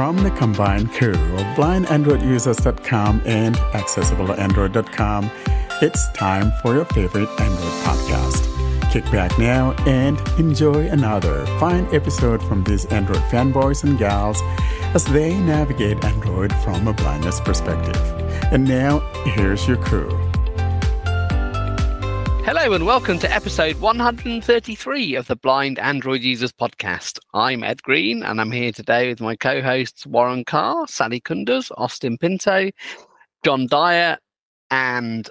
From the combined crew of blindandroidusers.com and accessibleandroid.com, it's time for your favorite Android podcast. Kick back now and enjoy another fine episode from these Android fanboys and gals as they navigate Android from a blindness perspective. And now, here's your crew. Hello and welcome to episode 133 of the Blind Android Users Podcast. I'm Ed Green and I'm here today with my co hosts Warren Carr, Sally Kunders, Austin Pinto, John Dyer, and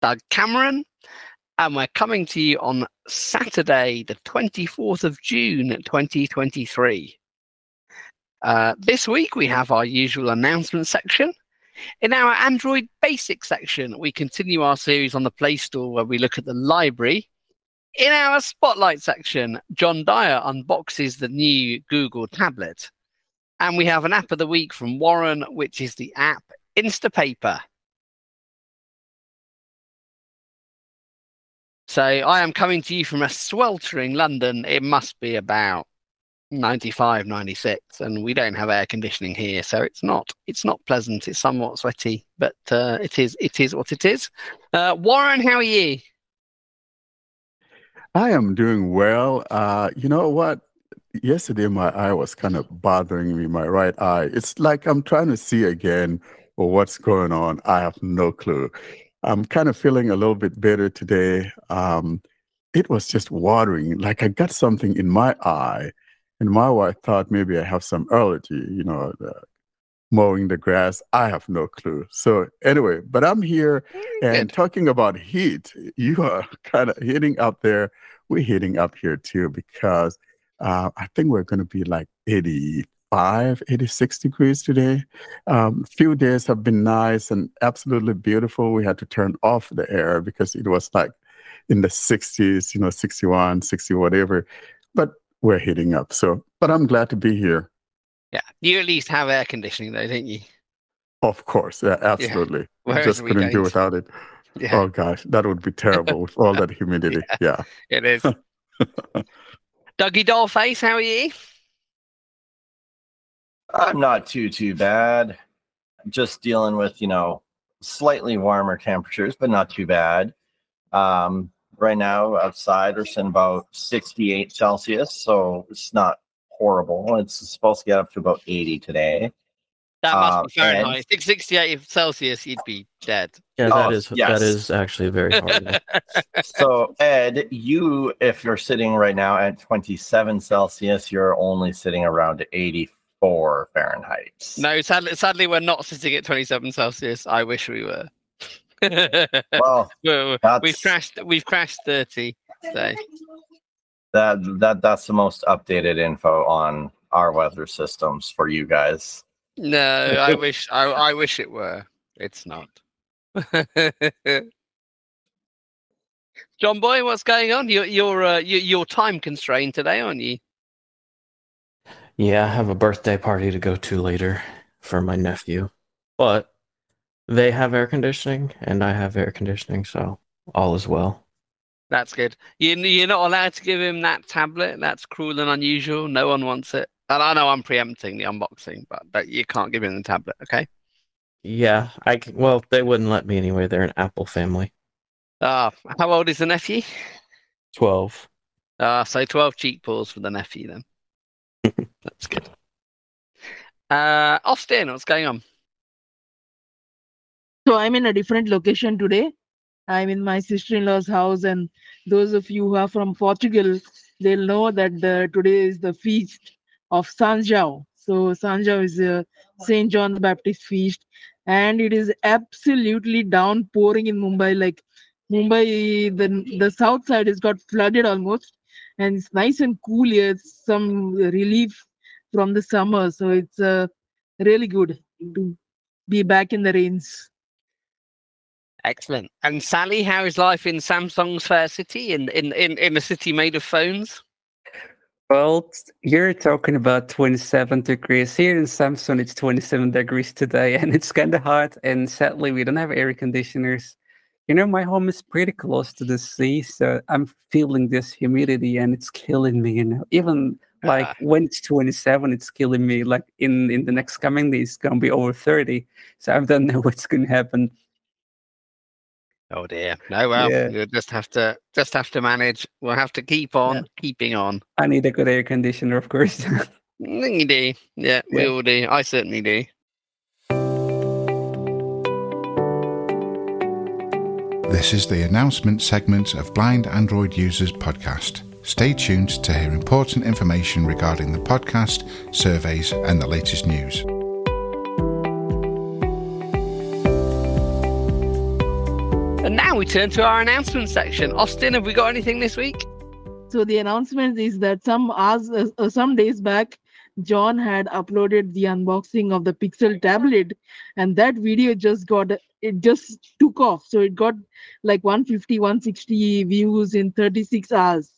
Doug Cameron. And we're coming to you on Saturday, the 24th of June, 2023. Uh, this week we have our usual announcement section. In our Android Basic section, we continue our series on the Play Store where we look at the library. In our Spotlight section, John Dyer unboxes the new Google tablet. And we have an app of the week from Warren, which is the app Instapaper. So I am coming to you from a sweltering London. It must be about 95 96 and we don't have air conditioning here so it's not it's not pleasant. It's somewhat sweaty but uh, it is it is what it is. Uh, warren how are you? I am doing well. Uh, you know what? Yesterday my eye was kind of bothering me my right eye. It's like i'm trying to see again what's going on. I have no clue. I'm kind of feeling a little bit better today. Um, it was just watering. Like i got something in my eye and my wife thought maybe I have some allergy, you know, uh, mowing the grass. I have no clue. So anyway, but I'm here and talking about heat. You are kind of hitting up there. We're hitting up here too because uh, I think we're going to be like 85, 86 degrees today. Um, few days have been nice and absolutely beautiful. We had to turn off the air because it was like in the 60s, you know, 61, 60, whatever. But we're heating up. So, but I'm glad to be here. Yeah, you at least have air conditioning, though, don't you? Of course, yeah, absolutely. Yeah. I just couldn't do without it. Yeah. Oh gosh, that would be terrible with all that humidity. yeah, yeah. it is. Dougie Dollface, how are you? I'm not too too bad. Just dealing with you know slightly warmer temperatures, but not too bad. Um, right now outside are sitting about 68 Celsius, so it's not horrible. It's supposed to get up to about 80 today. That must um, be Fahrenheit. And, 68 Celsius, you'd be dead. Yeah, that oh, is yes. that is actually very hard. so, Ed, you, if you're sitting right now at 27 Celsius, you're only sitting around 84 Fahrenheit. No, sadly, sadly, we're not sitting at 27 Celsius. I wish we were well, we've crashed. We've crashed thirty. So. That that that's the most updated info on our weather systems for you guys. No, I wish I, I wish it were. It's not. John Boy, what's going on? You're you're uh, you're time constrained today, aren't you? Yeah, I have a birthday party to go to later for my nephew, but they have air conditioning, and I have air conditioning, so all is well. That's good. You, you're not allowed to give him that tablet. That's cruel and unusual. No one wants it. And I know I'm preempting the unboxing, but, but you can't give him the tablet, okay? Yeah, I can, well, they wouldn't let me anyway. They're an Apple family. Ah, uh, how old is the nephew? Twelve. Ah, uh, so twelve cheek paws for the nephew then. That's good. Uh, Austin, what's going on? So I'm in a different location today. I'm in my sister-in-law's house, and those of you who are from Portugal, they'll know that the, today is the feast of San João. So San João is a Saint John the Baptist feast, and it is absolutely downpouring in Mumbai. Like Mumbai, the the south side has got flooded almost, and it's nice and cool here. It's some relief from the summer, so it's uh, really good to be back in the rains. Excellent. And Sally, how is life in Samsun's fair city, in, in, in, in a city made of phones? Well, you're talking about 27 degrees. Here in Samsung, it's 27 degrees today, and it's kind of hot. And sadly, we don't have air conditioners. You know, my home is pretty close to the sea, so I'm feeling this humidity and it's killing me. You know, even Like Ah. when it's 27, it's killing me. Like in in the next coming days, it's gonna be over 30. So I don't know what's gonna happen. Oh dear. No, well, Yeah. you'll just have to just have to manage. We'll have to keep on keeping on. I need a good air conditioner, of course. Mm, you do. Yeah, we Yeah. all do. I certainly do. This is the announcement segment of Blind Android Users Podcast. Stay tuned to hear important information regarding the podcast, surveys, and the latest news. And now we turn to our announcement section. Austin, have we got anything this week? So the announcement is that some hours, uh, uh, some days back, John had uploaded the unboxing of the Pixel tablet, and that video just got it just took off. So it got like 150, 160 views in 36 hours.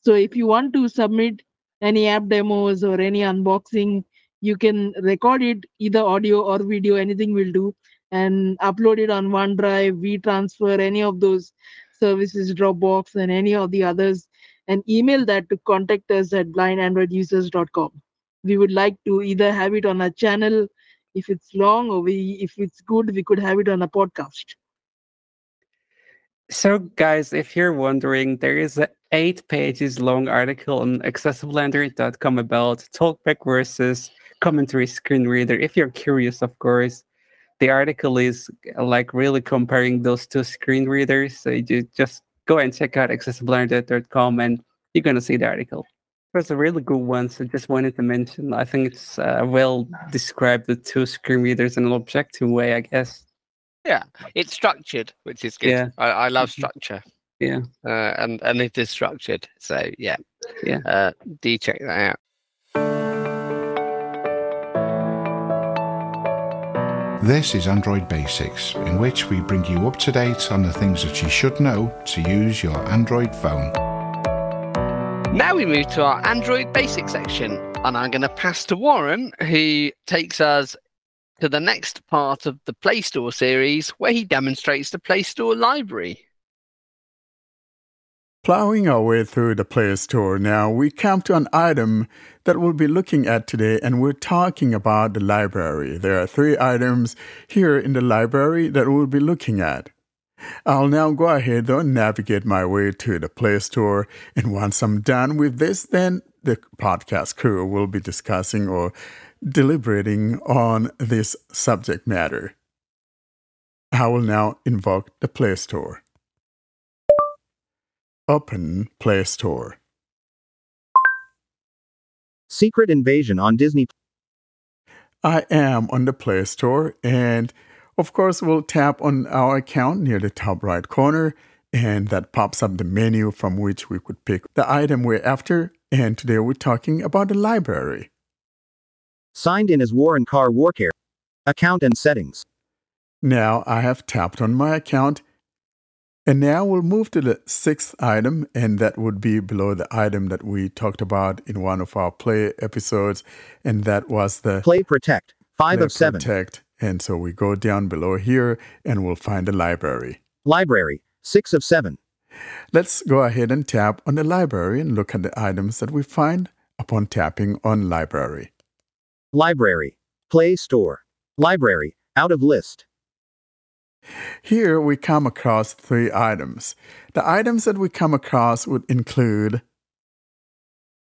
So if you want to submit any app demos or any unboxing, you can record it either audio or video, anything will do, and upload it on OneDrive, WeTransfer, any of those services, Dropbox, and any of the others and email that to contact us at blindandroidusers.com. We would like to either have it on a channel if it's long or we if it's good, we could have it on a podcast. So, guys, if you're wondering, there is an eight pages long article on accessibleandroid.com about TalkBack versus commentary screen reader. If you're curious, of course, the article is like really comparing those two screen readers. So you just go and check out accessibleandroid.com and you're going to see the article. It was a really good one. So just wanted to mention, I think it's uh, well described the two screen readers in an objective way, I guess. Yeah, it's structured, which is good. Yeah. I, I love Mhm. structure. Yeah. Uh, and and it is structured. So yeah. Yeah. Uh, do check that out. This is Android Basics, in which we bring you up to date on the things that you should know to use your Android phone. Now we move to our Android Basics section, and I'm going to pass to Warren, who takes us to the next part of the Play Store series, where he demonstrates the Play Store library. Plowing our way through the Play Store now, we come to an item that we'll be looking at today, and we're talking about the library. There are three items here in the library that we'll be looking at. I'll now go ahead though and navigate my way to the Play Store, and once I'm done with this, then the podcast crew will be discussing or deliberating on this subject matter. I will now invoke the Play Store. Open Play Store. Secret Invasion on Disney. I am on the Play Store, and of course, we'll tap on our account near the top right corner, and that pops up the menu from which we could pick the item we're after. And today we're talking about the library. Signed in as Warren Carr Warcare. Account and settings. Now I have tapped on my account, and now we'll move to the sixth item, and that would be below the item that we talked about in one of our play episodes, and that was the Play Protect. 5 Play of 7. Protect. And so we go down below here and we'll find the library. Library. 6 of 7. Let's go ahead and tap on the library and look at the items that we find upon tapping on library. Library. Play Store. Library. Out of list. Here we come across three items. The items that we come across would include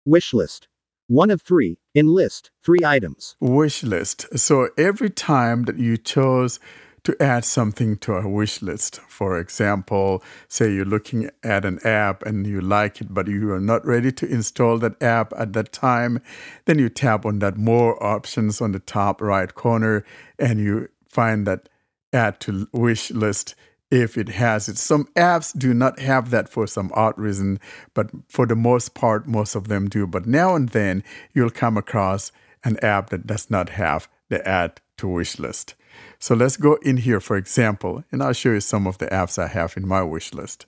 Wish list. 1 of 3. In list. 3 items. wish list. So every time that you chose to add something to a wish list, for example, say you're looking at an app and you like it, but you are not ready to install that app at that time, then you tap on that more options on the top right corner and you find that add to wish list if it has it. Some apps do not have that for some odd reason, but for the most part, most of them do. But now and then, you'll come across an app that does not have the add to wish list. So let's go in here, for example, and I'll show you some of the apps I have in my wish list.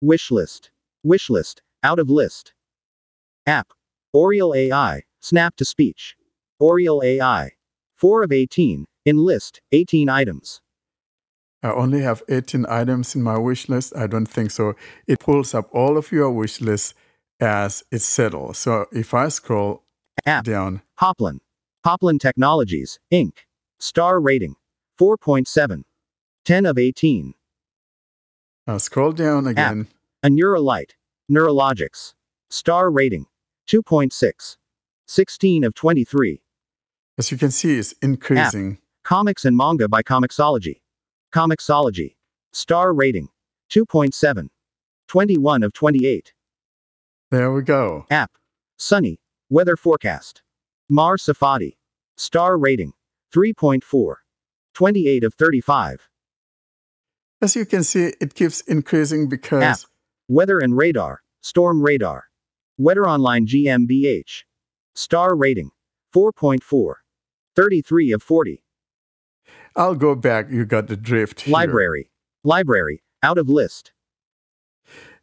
Wish list. Wish list. Out of list. App. Oriel AI. Snap to speech. Oriel AI. 4 of 18. In list. 18 items. I only have 18 items in my wish list. I don't think so. It pulls up all of your wish lists as it settles. So if I scroll App. down, Hoplin, Hoplin Technologies, Inc. Star rating 4.7. 10 of 18. I'll scroll down again. A Neuralite. Neurologics. Star rating 2.6. 16 of 23. As you can see, it's increasing. Comics and manga by Comixology. Comixology. Star rating 2.7. 21 of 28. There we go. App. Sunny. Weather forecast. Mar Safadi. Star rating 3.4. 28 of 35. As you can see, it keeps increasing because App. Weather and radar. Storm radar. Weather Online GmbH. Star rating 4.4. 33 of 40. I'll go back. You got the drift. Here. Library. Library. Out of list.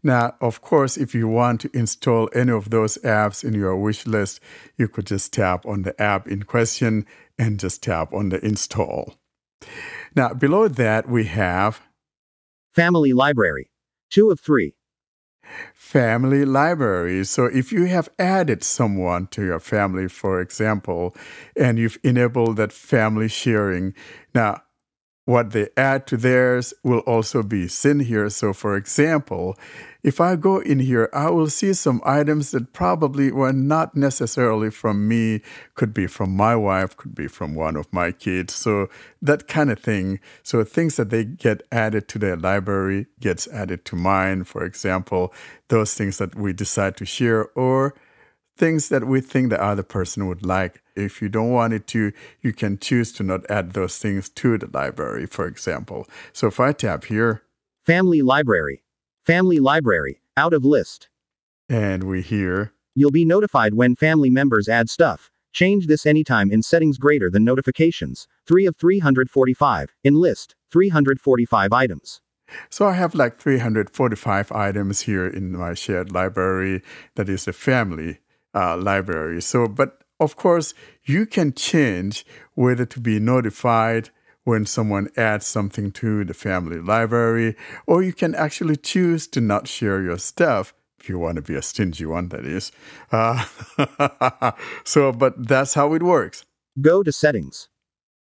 Now, of course, if you want to install any of those apps in your wish list, you could just tap on the app in question and just tap on the install. Now, below that, we have Family library. 2 of 3. Family library. So if you have added someone to your family, for example, and you've enabled that family sharing, now what they add to theirs will also be seen here. So, for example, if I go in here, I will see some items that probably were not necessarily from me, could be from my wife, could be from one of my kids. So, that kind of thing. So, things that they get added to their library gets added to mine, for example, those things that we decide to share or things that we think the other person would like. If you don't want it to, you can choose to not add those things to the library, for example. So if I tap here Family library. Family library. Out of list. and we hear, You'll be notified when family members add stuff. Change this anytime in settings greater than notifications. 3 of 345. In list. 345 items. so I have like 345 items here in my shared library that is a family uh, library. So, but of course, you can change whether to be notified when someone adds something to the family library, or you can actually choose to not share your stuff if you want to be a stingy one, that is. Uh, so, but that's how it works. Go to settings.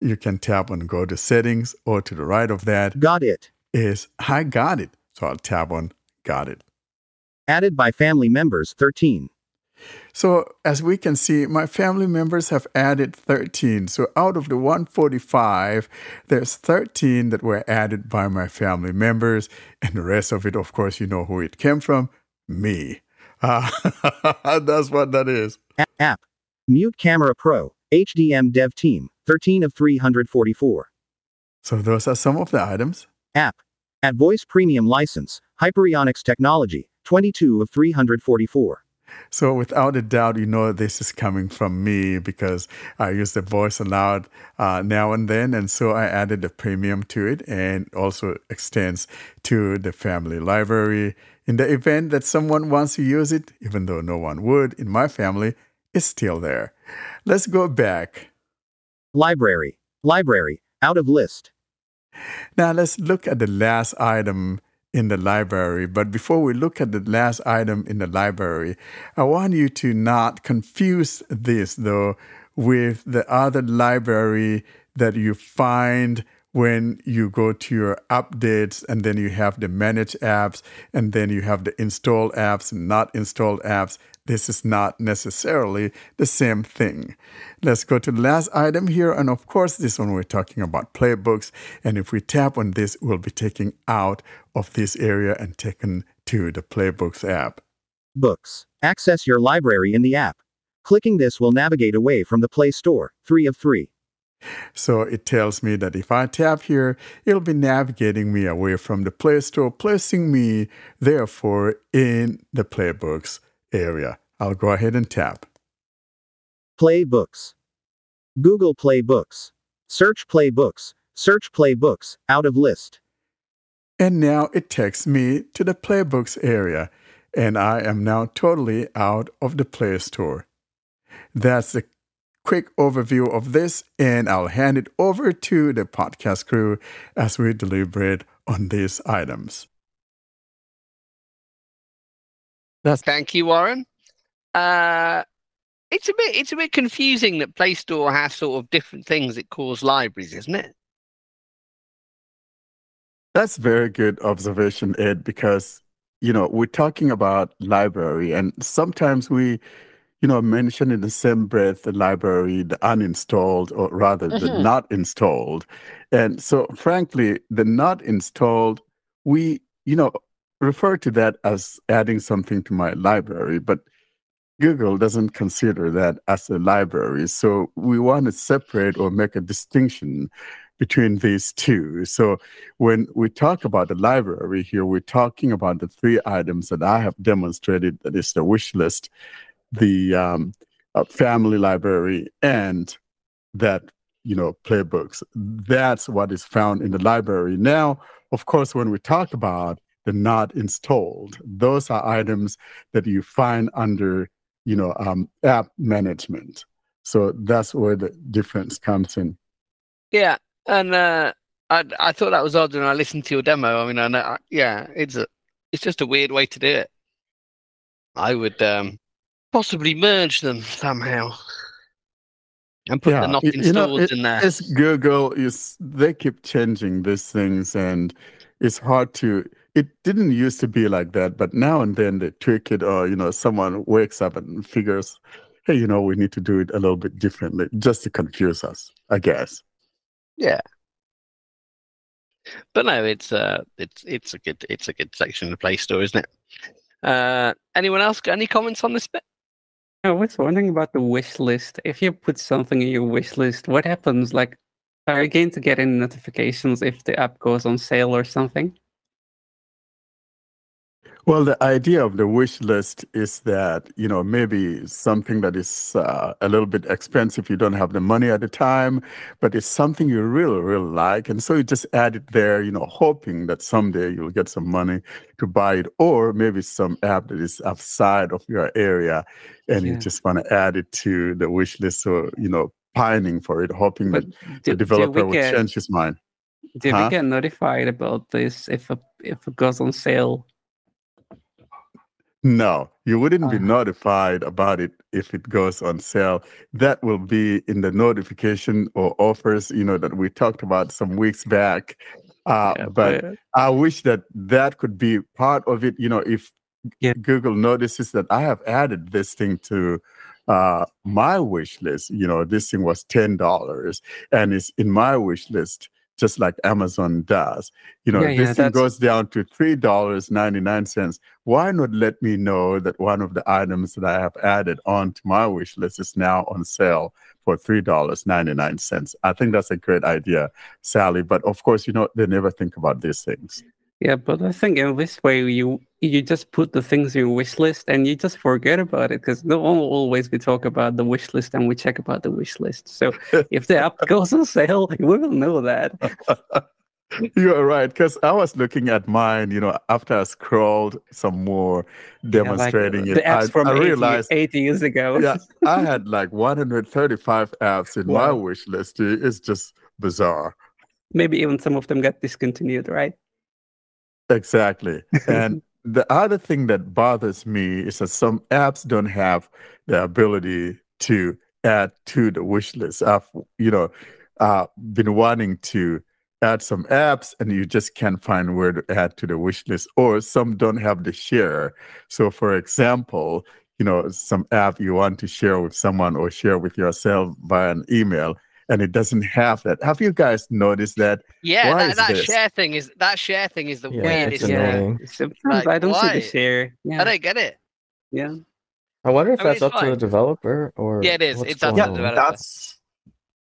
You can tap on go to settings, or to the right of that Got it. is I got it. So I'll tap on got it. Added by family members 13. So as we can see, my family members have added 13. So out of the 145, there's 13 that were added by my family members. And the rest of it, of course, you know who it came from me. Uh, that's what that is. App. Mute Camera Pro. HDM Dev Team. 13 of 344. So those are some of the items. App. At Voice Premium License. Hyperionics Technology. 22 of 344. So without a doubt, you know this is coming from me because I use the voice aloud uh, now and then, and so I added a premium to it, and also extends to the family library. In the event that someone wants to use it, even though no one would in my family, it's still there. Let's go back. Library. Library. Out of list. Now let's look at the last item in the library. But before we look at the last item in the library, I want you to not confuse this though with the other library that you find when you go to your updates and then you have the manage apps and then you have the install apps and not installed apps. This is not necessarily the same thing. Let's go to the last item here. And of course, this one we're talking about playbooks. And if we tap on this, we'll be taken out of this area and taken to the playbooks app. Books. Access your library in the app. Clicking this will navigate away from the Play Store. 3 of 3. So it tells me that if I tap here, it'll be navigating me away from the Play Store, placing me, therefore, in the playbooks area. I'll go ahead and tap. Play Books. Google Play Books. Search Play Books. Search Play Books. Out of list. And now it takes me to the playbooks area, and I am now totally out of the Play Store. That's a quick overview of this, and I'll hand it over to the podcast crew as we deliberate on these items. That's Thank you, Warren. Uh, it's a bit it's a bit confusing that Play Store has sort of different things it calls libraries, isn't it? That's very good observation, Ed, because you know we're talking about library, and sometimes we, you know, mention in the same breath the library, the uninstalled, or rather the Mhm. not installed. And so, frankly, the not installed, we, you know, refer to that as adding something to my library, but Google doesn't consider that as a library. So we want to separate or make a distinction between these two. So when we talk about the library here, we're talking about the three items that I have demonstrated that is the wish list, the um, uh, family library, and that you know playbooks. That's what is found in the library. Now, of course, when we talk about the not installed, those are items that you find under you know um, app management. So that's where the difference comes in. Yeah, and uh, I I thought that was odd when I listened to your demo. I mean, I know, I- yeah, it's a it's just a weird way to do it. I would um, possibly merge them somehow and put the not y- you know, installed it- in there. It's Google is they keep changing these things, and it's hard to. It didn't used to be like that, but now and then they tweak it, or you know, someone wakes up and figures, hey, you know, we need to do it a little bit differently, just to confuse us, I guess. Yeah. But no, it's uh it's it's a good it's a good section of the Play Store, isn't it? Uh anyone else got any comments on this bit? I was wondering about the wish list. If you put something in your wish list, what happens? Like, are you going to get any notifications if the app goes on sale or something? Well, the idea of the wish list is that, you know, maybe something that is uh, a little bit expensive, you don't have the money at the time, but it's something you really, really like. And so you just add it there, you know, hoping that someday you'll get some money to buy it, or maybe some app that is outside of your area and you just want to add it to the wish list. So, you know, pining for it, hoping But that do, the developer will change his mind. do Huh? we get notified about this if a, if it goes on sale? No, you wouldn't be Ah. notified about it if it goes on sale. That will be in the notification or offers, you know, that we talked about some weeks back. Uh, Yeah, but I wish that that could be part of it. You know, if Yeah. Google notices that I have added this thing to uh, my wish list, you know, this thing was ten dollars and it's in my wish list, just like Amazon does. You know, Yeah, yeah, this thing goes down to three dollars ninety nine cents. Why not let me know that one of the items that I have added onto my wish list is now on sale for three dollars ninety nine cents? I think that's a great idea, Sally. But of course, you know, they never think about these things. Yeah, but I think in this way you you just put the things in your wish list and you just forget about it because no one will always be talk about the wish list and we check about the wish list. So if the app goes on sale, we will know that. You are right, because I was looking at mine, you know, after I scrolled some more Yeah, like, demonstrating uh, the it, apps I, from I 80, realized 80 years ago. yeah, I had like 135 apps in my Wow. wish list. It's just bizarre. Maybe even some of them got discontinued, right? Exactly. And the other thing that bothers me is that some apps don't have the ability to add to the wish list. I've, you know, uh, been wanting to add some apps and you just can't find where to add to the wish list, or some don't have the share. So, for example, you know, some app you want to share with someone or share with yourself via an email, and it doesn't have that. Have you guys noticed that? Yeah, Why that, is that share thing is that share thing is the Yeah, weirdest it's thing. annoying. Sometimes Like, I don't see why? the share. Yeah. I don't get it. yeah. I wonder if I mean, that's it's up to the developer or Yeah, it is. It's up going to the developer. That's.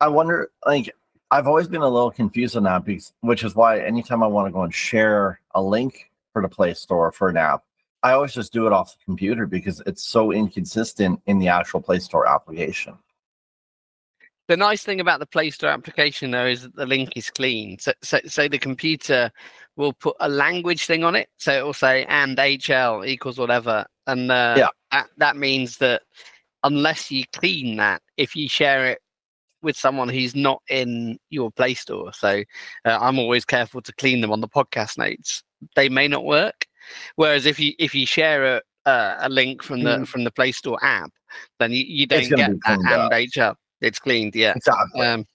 I wonder. Like, I've always been a little confused on that, because, which is why anytime I want to go and share a link for the Play Store for an app, I always just do it off the computer because it's so inconsistent in the actual Play Store application. The nice thing about the Play Store application, though, is that the link is clean. So, so, so the computer will put a language thing on it. So it will say and HL equals whatever, and uh, Yeah. that, that means that unless you clean that, if you share it with someone who's not in your Play Store, so uh, I'm always careful to clean them on the podcast notes. They may not work. Whereas if you if you share a, uh, a link from the from the Play Store app, then you, you don't get that and HR. It's cleaned, yeah. Exactly. Um,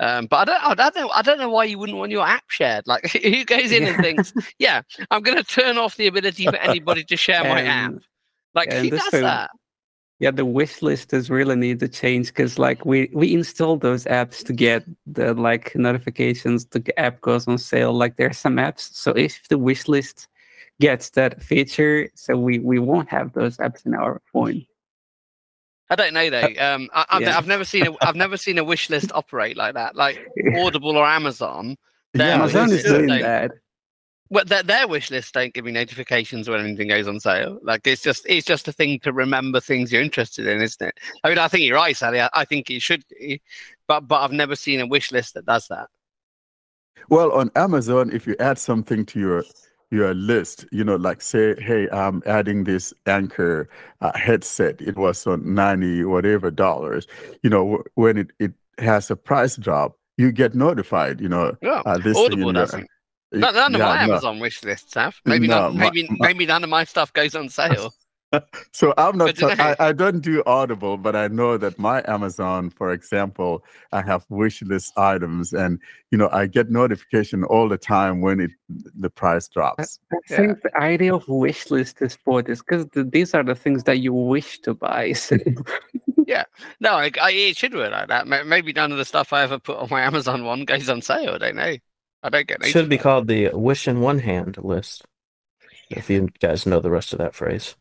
um, but I don't, I don't know. I don't know why you wouldn't want your app shared. Like, who goes in and thinks, "Yeah, I'm going to turn off the ability for anybody to share my app." Like, and who does will- that? yeah, the wish list does really need to change because like we we install those apps to get the like notifications the app goes on sale. Like there are some apps, so if the wish list gets that feature, so we we won't have those apps in our phone. I don't know though. Um, I, I've, yeah. I've never seen a, I've never seen a wish list operate like that. Like Audible or Amazon, Yeah, Amazon is doing that. Well, their, their wish list don't give me notifications when anything goes on sale. Like it's just it's just a thing to remember things you're interested in, isn't it? I mean, I think you're right, Sally. I, I think it should be, but but I've never seen a wish list that does that. Well, on Amazon, if you add something to your your list, you know, like say, hey, I'm adding this Anker uh, headset. It was on ninety whatever dollars. You know, wh- when it it has a price drop, you get notified. You know, Yeah, uh, this Audible in your- doesn't. None, none of Yeah, my no. Amazon wish lists have. Maybe No, not. my- Maybe my- maybe none of my stuff goes on sale. So I'm not. Good ta- I, I don't do Audible, but I know that my Amazon, for example, I have wish list items, and you know I get notification all the time when it the price drops. I Yeah. think the idea of wish list is for this because these are the things that you wish to buy. So No, I, I, it should work like that. Maybe none of the stuff I ever put on my Amazon one goes on sale. I don't know. I don't get. It should be called the wish in one hand list. If you guys know the rest of that phrase.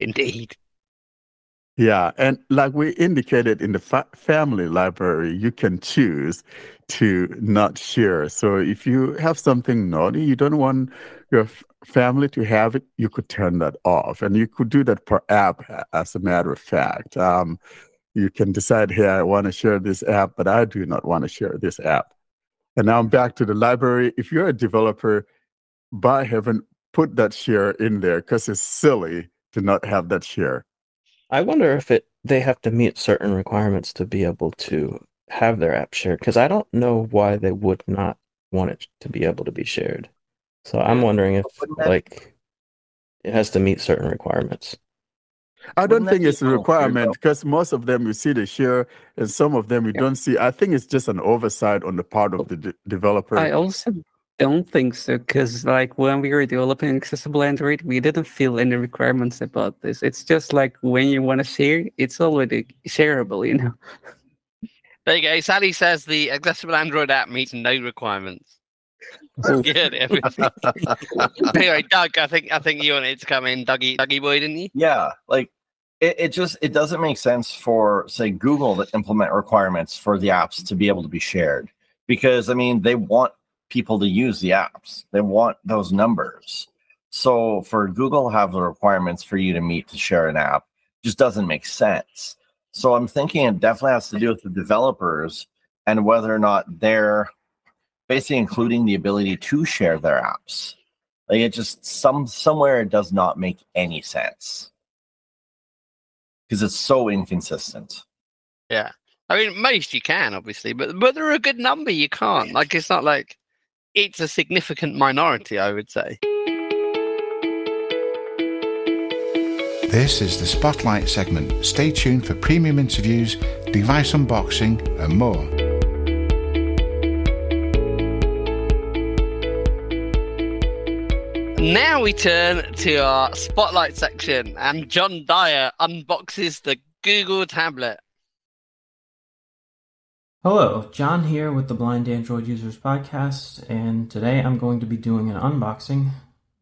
Indeed. Yeah, and like we indicated in the fa- family library, you can choose to not share. So if you have something naughty, you don't want your f- family to have it, you could turn that off, and you could do that per app. As a matter of fact, um, you can decide, "Hey, I want to share this app, but I do not want to share this app." And now I'm back to the library. If you're a developer, by heaven, put that share in there because it's silly to not have that share. I wonder if it they have to meet certain requirements to be able to have their app shared because I don't know why they would not want it to be able to be shared. So I'm wondering if like it has to meet certain requirements. I don't Wouldn't think it's a a little weird, requirement because most of them you see the share and some of them you don't see. I think it's just an oversight on the part of the de- developer. I also don't think so because like when we were developing accessible Android, we didn't feel any requirements about this. It's just like when you want to share, it's already shareable, you know. There you go. Sally says the accessible Android app meets no requirements. Good. everything. anyway, Doug, I think I think you wanted to come in, Dougie, Dougie boy, didn't you? Yeah, like it, it just it doesn't make sense for say Google to implement requirements for the apps to be able to be shared because I mean they want people to use the apps. They want those numbers. So for Google have the requirements for you to meet to share an app just doesn't make sense. So I'm thinking it definitely has to do with the developers and whether or not they're basically including the ability to share their apps. Like it just some somewhere it does not make any sense because it's so inconsistent. Yeah. I mean, most you can, obviously, but but there are a good number you can't. Like, it's not like it's a significant minority, I would say. This is the Spotlight segment. Stay tuned for premium interviews, device unboxing, and more. Now we turn to our spotlight section, and John Dyer unboxes the Google tablet. Hello, John here with the Blind Android Users Podcast, and today I'm going to be doing an unboxing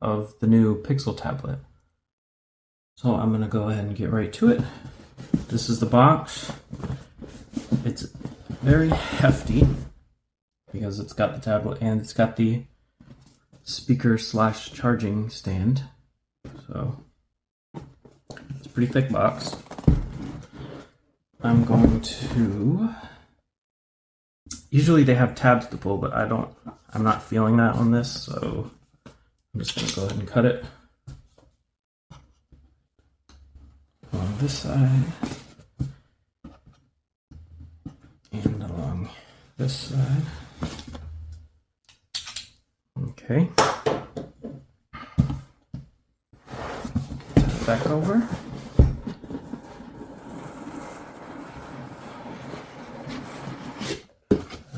of the new Pixel tablet. So I'm going to go ahead and get right to it. This is the box. It's very hefty because it's got the tablet and it's got the speaker slash charging stand. So it's a pretty thick box. I'm going to usually they have tabs to pull, but I don't. I'm not feeling that on this, so I'm just gonna go ahead and cut it on this side and along this side. Okay. back over.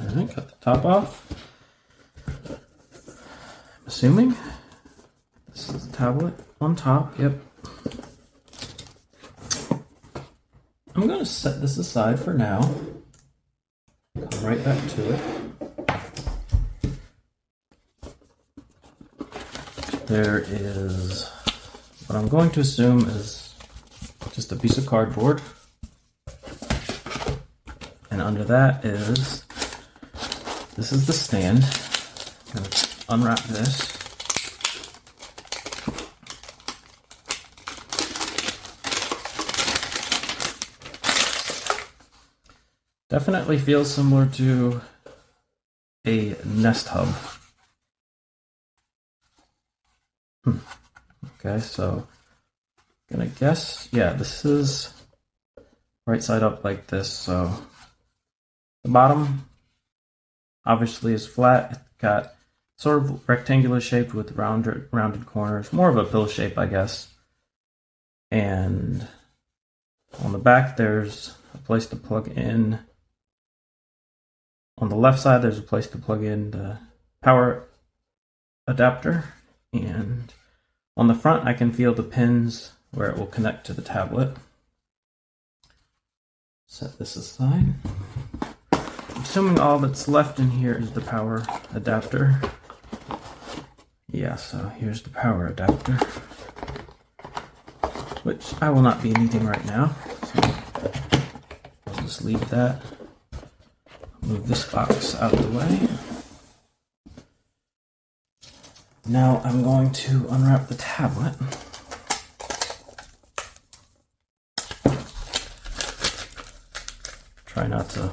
Cut the top off. I'm assuming this is the tablet on top. Yep. I'm going to set this aside for now. Come right back to it. There is what I'm going to assume is just a piece of cardboard. And under that is this is the stand. Unwrap this. Definitely feels similar to a Nest Hub. Hmm. Okay, so gonna guess, yeah, this is right side up like this. So the bottom obviously is flat. It's got sort of rectangular shaped with rounded rounded corners, more of a pill shape, I guess. And on the back, there's a place to plug in on the left side, there's a place to plug in the power adapter. And on the front, I can feel the pins where it will connect to the tablet. Set this aside. Assuming all that's left in here is the power adapter. Yeah, so here's the power adapter, which I will not be needing right now. So I'll just leave that move this box out of the way. Now I'm going to unwrap the tablet. Try not to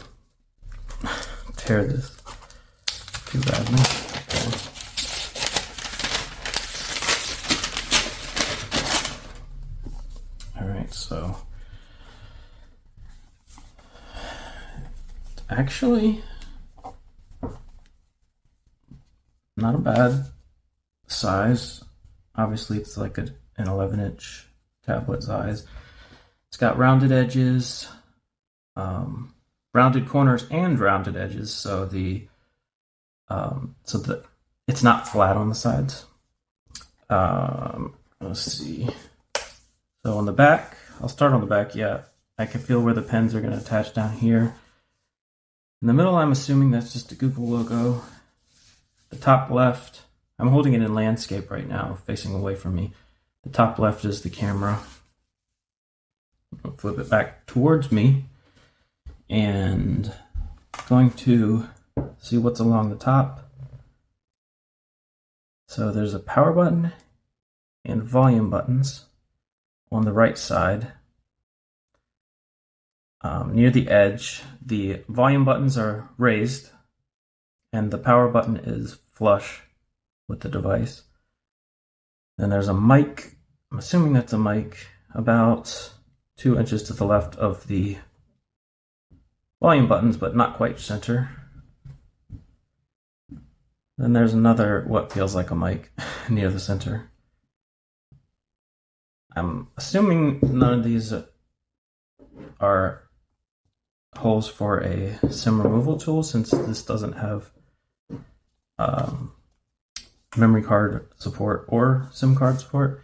tear this too badly. All right, so actually not a bad size. Obviously, it's like a, an 11 inch tablet size. It's got rounded edges, um, rounded corners, and rounded edges. So the um, so the it's not flat on the sides. Um, let's see. So on the back, I'll start on the back. Yeah, I can feel where the pens are going to attach down here. In the middle, I'm assuming that's just a Google logo. The top left, I'm holding it in landscape right now, facing away from me. The top left is the camera. I'll flip it back towards me and going to see what's along the top. So there's a power button and volume buttons on the right side um, near the edge, the volume buttons are raised and the power button is flush with the device. Then there's a mic, I'm assuming that's a mic, about two inches to the left of the volume buttons, but not quite center. Then there's another, what feels like a mic near the center. I'm assuming none of these are holes for a SIM removal tool since this doesn't have um, memory card support or SIM card support.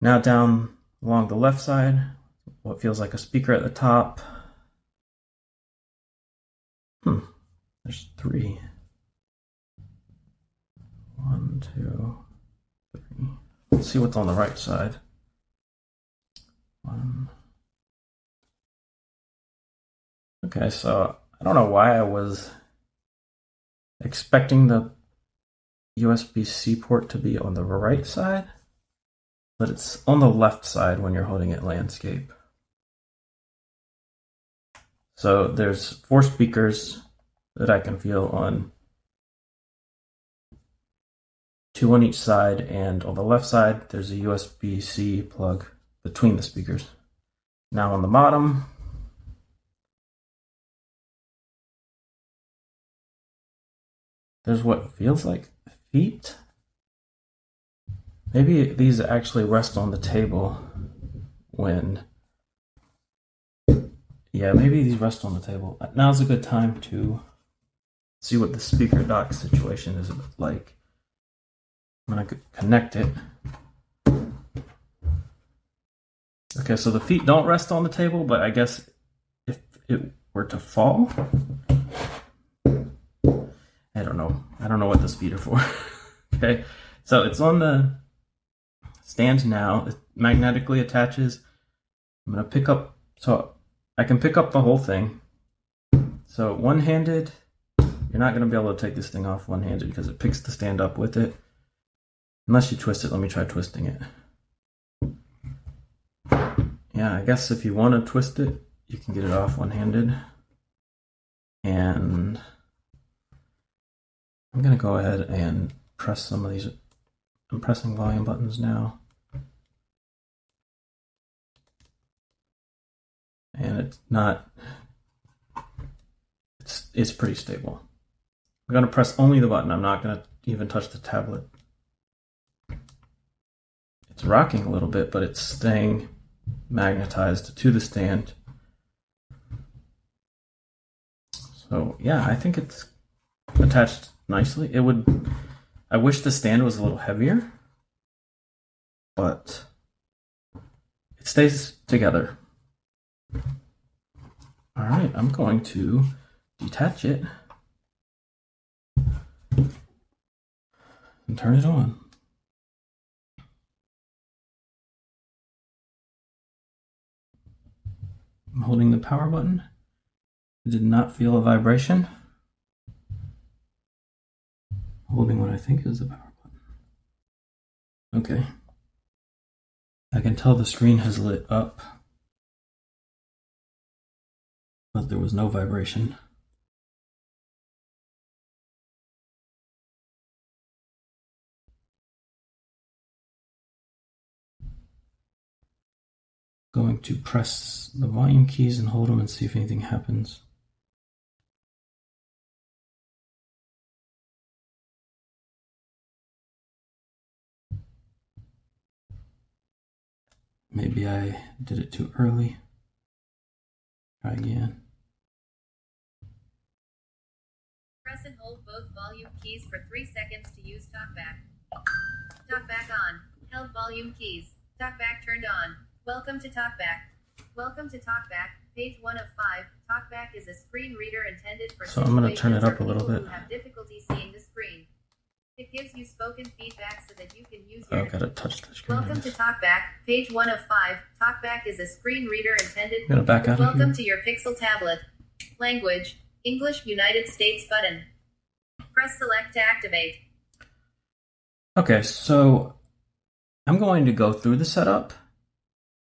Now down along the left side, what feels like a speaker at the top. There's three. One, two, three. Let's see what's on the right side. One, Okay, so I don't know why I was expecting the USB C port to be on the right side, but it's on the left side when you're holding it landscape. So there's four speakers that I can feel on two on each side, and on the left side, there's a USB C plug between the speakers. Now on the bottom, There's what feels like feet. maybe these actually rest on the table when. Yeah, maybe these rest on the table. Now's a good time to see what the speaker dock situation is like. I'm gonna connect it. Okay, so the feet don't rest on the table, but I guess if it were to fall, I don't know. I don't know what those feet are for. okay, so it's on the stand now. It magnetically attaches. I'm gonna pick up, so I can pick up the whole thing. So one handed, you're not gonna be able to take this thing off one handed because it picks the stand up with it. Unless you twist it, let me try twisting it. Yeah, I guess if you want to twist it, you can get it off one handed. And I'm going to go ahead and press some of these. I'm pressing volume buttons now. And it's not, it's, it's pretty stable. I'm going to press only the button. I'm not going to even touch the tablet. It's rocking a little bit, but it's staying magnetized to the stand. So yeah, I think it's attached nicely. It would I wish the stand was a little heavier, but it stays together. All right, I'm going to detach it and turn it on. I'm holding the power button. I did not feel a vibration. Holding what I think is the power button. Okay. I can tell the screen has lit up, but there was no vibration. Going to press the volume keys and hold them and see if anything happens. Maybe I did it too early. Try again. Press and hold both volume keys for 3 seconds to use TalkBack. TalkBack on. Held volume keys. TalkBack turned on. Welcome to TalkBack. Welcome to TalkBack. Page 1 of 5. TalkBack is a screen reader intended for So I'm gonna turn it up a little bit. Who have difficulty seeing the screen. It gives you spoken feedback so that you can use your I gotta touch the screen. Welcome to. TalkBack, page one of five. TalkBack is a screen reader intended. Gotta back out Welcome to your Pixel tablet. Language: English, United States button. Press select to activate. Okay, so I'm going to go through the setup,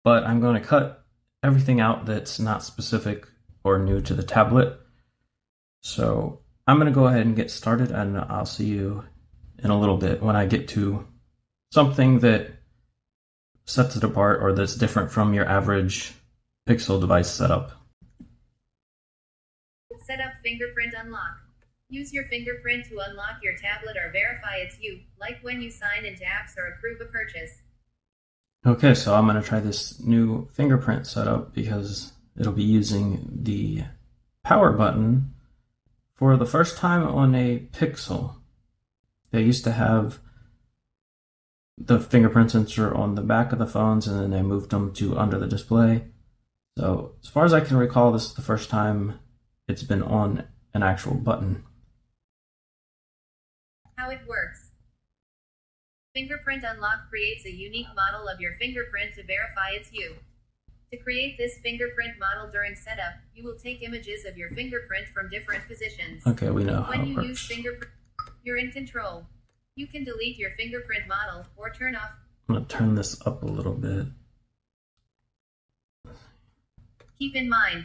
but I'm going to cut everything out that's not specific or new to the tablet. So I'm going to go ahead and get started, and I'll see you in a little bit when I get to something that sets it apart or that's different from your average Pixel device setup. Set up fingerprint unlock. Use your fingerprint to unlock your tablet or verify it's you, like when you sign into apps or approve a purchase. Okay, so I'm going to try this new fingerprint setup because it'll be using the power button for the first time on a Pixel. They used to have the fingerprint sensor on the back of the phones and then they moved them to under the display. So, as far as I can recall, this is the first time it's been on an actual button. How it works. Fingerprint Unlock creates a unique model of your fingerprint to verify it's you. To create this fingerprint model during setup, you will take images of your fingerprint from different positions. Okay, we know how When it you works. use fingerprint, you're in control. You can delete your fingerprint model or turn off. I'm to turn this up a little bit. Keep in mind,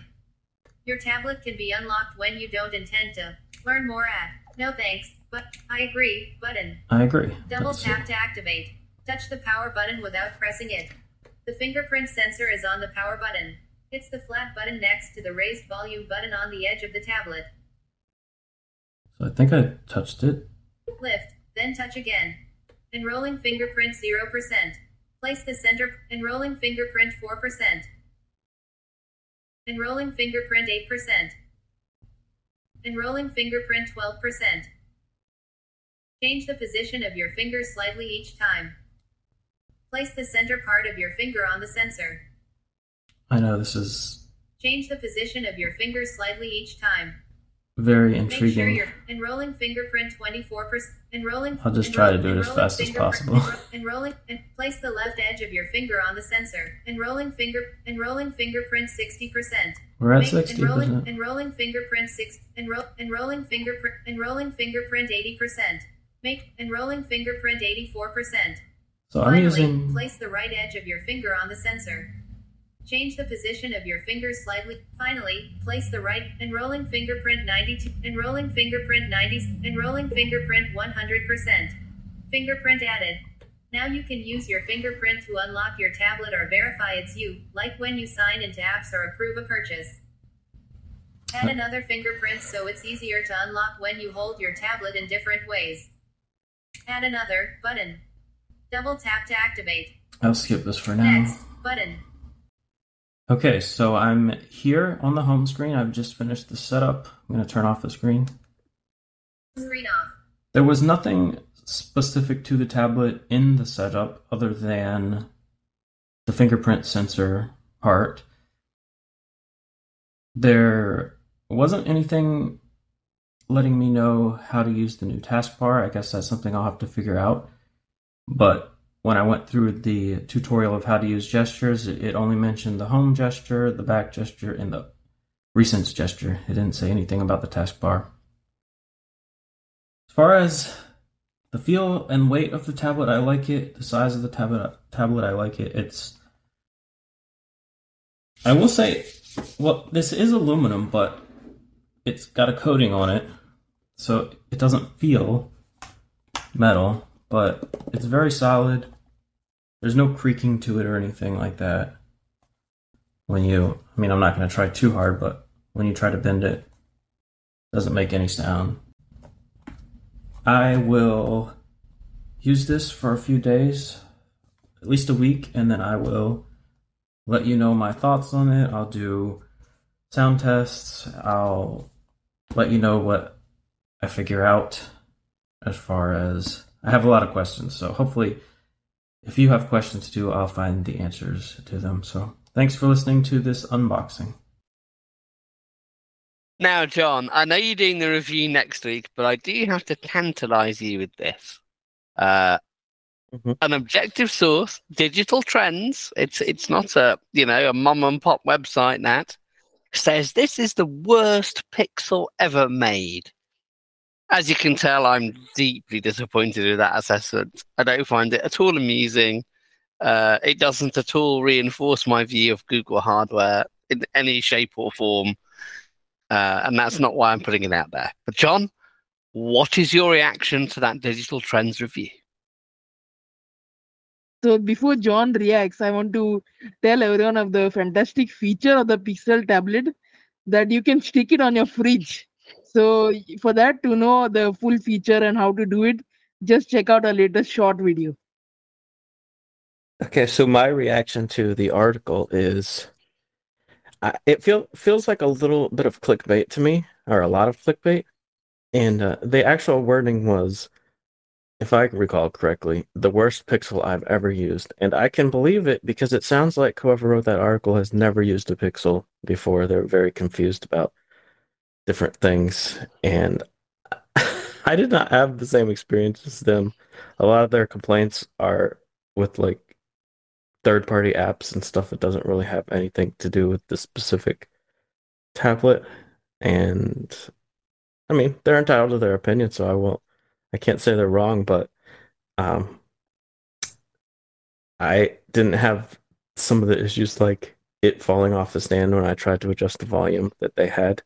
your tablet can be unlocked when you don't intend to. Learn more at no thanks, but I agree button. I agree. Double That's tap it. to activate. Touch the power button without pressing it. The fingerprint sensor is on the power button. It's the flat button next to the raised volume button on the edge of the tablet. So I think I touched it. Lift, then touch again. Enrolling fingerprint 0%. Place the center. Enrolling fingerprint 4%. Enrolling fingerprint 8%. Enrolling fingerprint 12%. Change the position of your finger slightly each time. Place the center part of your finger on the sensor. I know this is Change the position of your finger slightly each time. very intriguing. Make sure you're enrolling fingerprint 24%. Enrolling. I'll just try to do it as fast as possible. Enrolling and place the left edge of your finger on the sensor. Enrolling finger. Enrolling fingerprint 60%. We're at sixty enrolling, percent. enrolling fingerprint six. Enroll, enrolling fingerprint. Enrolling fingerprint 80%. Make enrolling fingerprint 84%. So I'm Finally, using place the right edge of your finger on the sensor. Change the position of your finger slightly. Finally, place the right enrolling fingerprint 92, enrolling fingerprint 90, enrolling fingerprint 100%. Fingerprint added. Now you can use your fingerprint to unlock your tablet or verify it's you, like when you sign into apps or approve a purchase. Add another fingerprint so it's easier to unlock when you hold your tablet in different ways. Add another button. Double tap to activate. I'll skip this for now. Next button. Okay, so I'm here on the home screen. I've just finished the setup. I'm going to turn off the screen. Screen off. There was nothing specific to the tablet in the setup other than the fingerprint sensor part. There wasn't anything letting me know how to use the new taskbar. I guess that's something I'll have to figure out. But when I went through the tutorial of how to use gestures, it only mentioned the home gesture, the back gesture, and the recents gesture. It didn't say anything about the taskbar. As far as the feel and weight of the tablet, I like it. The size of the tablet, tablet, I like it. It's. I will say, well, this is aluminum, but it's got a coating on it, so it doesn't feel metal, but it's very solid. There's no creaking to it or anything like that. When you, I mean, I'm not going to try too hard, but when you try to bend it, it doesn't make any sound. I will use this for a few days, at least a week, and then I will let you know my thoughts on it. I'll do sound tests. I'll let you know what I figure out as far as I have a lot of questions. So hopefully, if you have questions too, I'll find the answers to them. So thanks for listening to this unboxing. Now, John, I know you're doing the review next week, but I do have to tantalize you with this. Uh, Mhm. An objective source, Digital Trends. It's it's not a you know a mom and pop website that says this is the worst Pixel ever made. As you can tell, I'm deeply disappointed with that assessment. I don't find it at all amusing. Uh, it doesn't at all reinforce my view of Google hardware in any shape or form. Uh, and that's not why I'm putting it out there. But John, what is your reaction to that digital trends review? So before John reacts, I want to tell everyone of the fantastic feature of the Pixel tablet that you can stick it on your fridge. So for that to know the full feature and how to do it, just check out our latest short video. Okay, so my reaction to the article is it feel feels like a little bit of clickbait to me, or a lot of clickbait. And uh, the actual wording was, if I recall correctly, the worst Pixel I've ever used. And I can believe it because it sounds like whoever wrote that article has never used a Pixel before. They're very confused about different things. And I did not have the same experience as them. A lot of their complaints are with like third party apps and stuff that doesn't really have anything to do with the specific tablet. And I mean, they're entitled to their opinion, so I won't I can't say they're wrong, but um I didn't have some of the issues like it falling off the stand when I tried to adjust the volume that they had.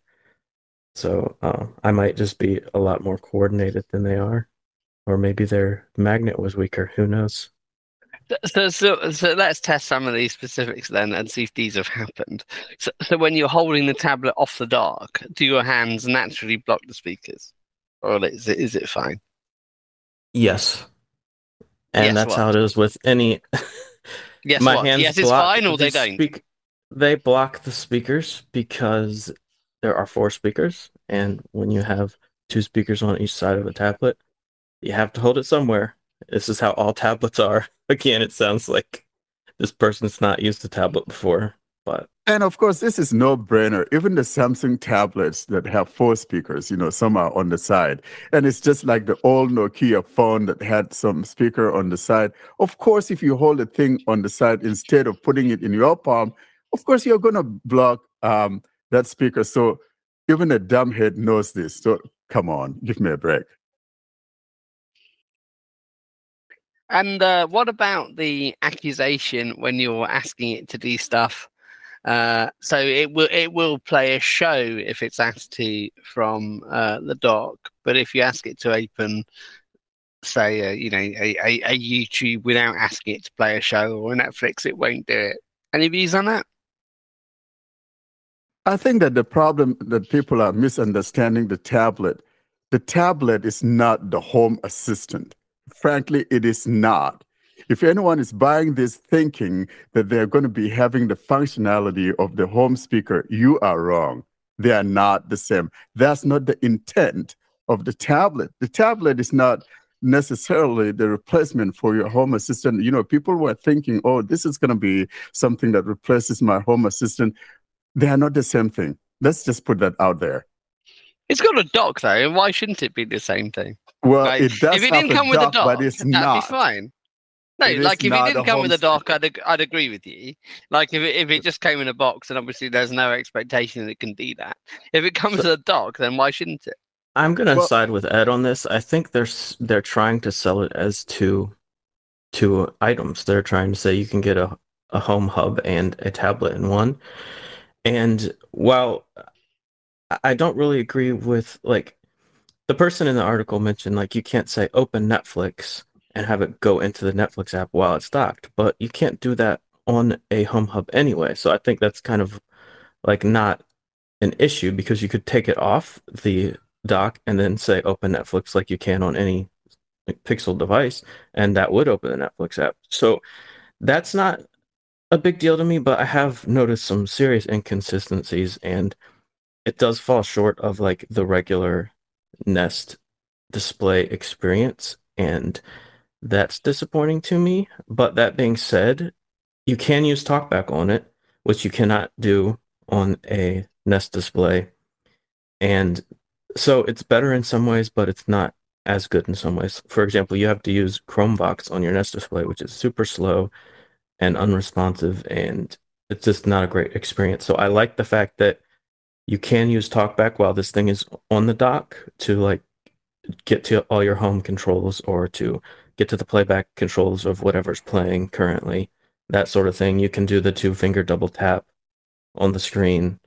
So uh, I might just be a lot more coordinated than they are. Or maybe their magnet was weaker. Who knows? So, so, so let's test some of these specifics then and see if these have happened. So, so when you're holding the tablet off the dock, do your hands naturally block the speakers, or is it is it fine? Yes. and Yes, that's how it is with any. Yes, my what? hands Yes, it's block fine, or they don't. speak- they block the speakers because there are four speakers, and when you have two speakers on each side of a tablet, you have to hold it somewhere. This is how all tablets are. Again, it sounds like this person's not used a tablet before, but And of course, this is no brainer. Even the Samsung tablets that have four speakers, you know, some are on the side. And it's just like the old Nokia phone that had some speaker on the side. Of course, if you hold the thing on the side instead of putting it in your palm, of course, you're going to block um, that speaker. So even a dumbhead knows this. So come on, give me a break. And uh, what about the accusation when you're asking it to do stuff? Uh, so it will it will play a show if it's asked to from uh, the dock, but if you ask it to open, say uh, you know a, a, a YouTube without asking it to play a show or Netflix, it won't do it. Any views on that? I think that the problem that people are misunderstanding the tablet. The tablet is not the home assistant. Frankly, it is not. If anyone is buying this thinking that they're going to be having the functionality of the home speaker, you are wrong. They are not the same. That's not the intent of the tablet. The tablet is not necessarily the replacement for your home assistant. You know, people were thinking, oh, this is going to be something that replaces my home assistant. They are not the same thing. Let's just put that out there. It's got a dock though, and why shouldn't it be the same thing? Well, Like, it does. If it didn't a come with a dock, dock, but it's that'd not. be fine. No, It is like if it didn't come with a dock, I'd ag- I'd agree with you. Like if it, if it just came in a box, and obviously there's no expectation that it can do that. If it comes with a dock, then why shouldn't it? I'm gonna Well- side with Ed on this. I think they're they're trying to sell it as two two items. They're trying to say you can get a a home hub and a tablet in one. And while I- don't really agree with like the person in the article mentioned like you can't say open Netflix and have it go into the Netflix app while it's docked, but you can't do that on a home hub anyway. So I think that's kind of like not an issue because you could take it off the dock and then say open Netflix like you can on any like, Pixel device, and that would open the Netflix app. So that's not a big deal to me, but I have noticed some serious inconsistencies, and it does fall short of like the regular Nest display experience, and that's disappointing to me. But that being said, you can use TalkBack on it, which you cannot do on a Nest display. And so it's better in some ways, but it's not as good in some ways. For example, you have to use Chromevox on your Nest display, which is super slow and unresponsive, and it's just not a great experience. So I like the fact that you can use TalkBack while this thing is on the dock to like get to all your home controls or to get to the playback controls of whatever's playing currently, that sort of thing. You can do the two finger double tap on the screen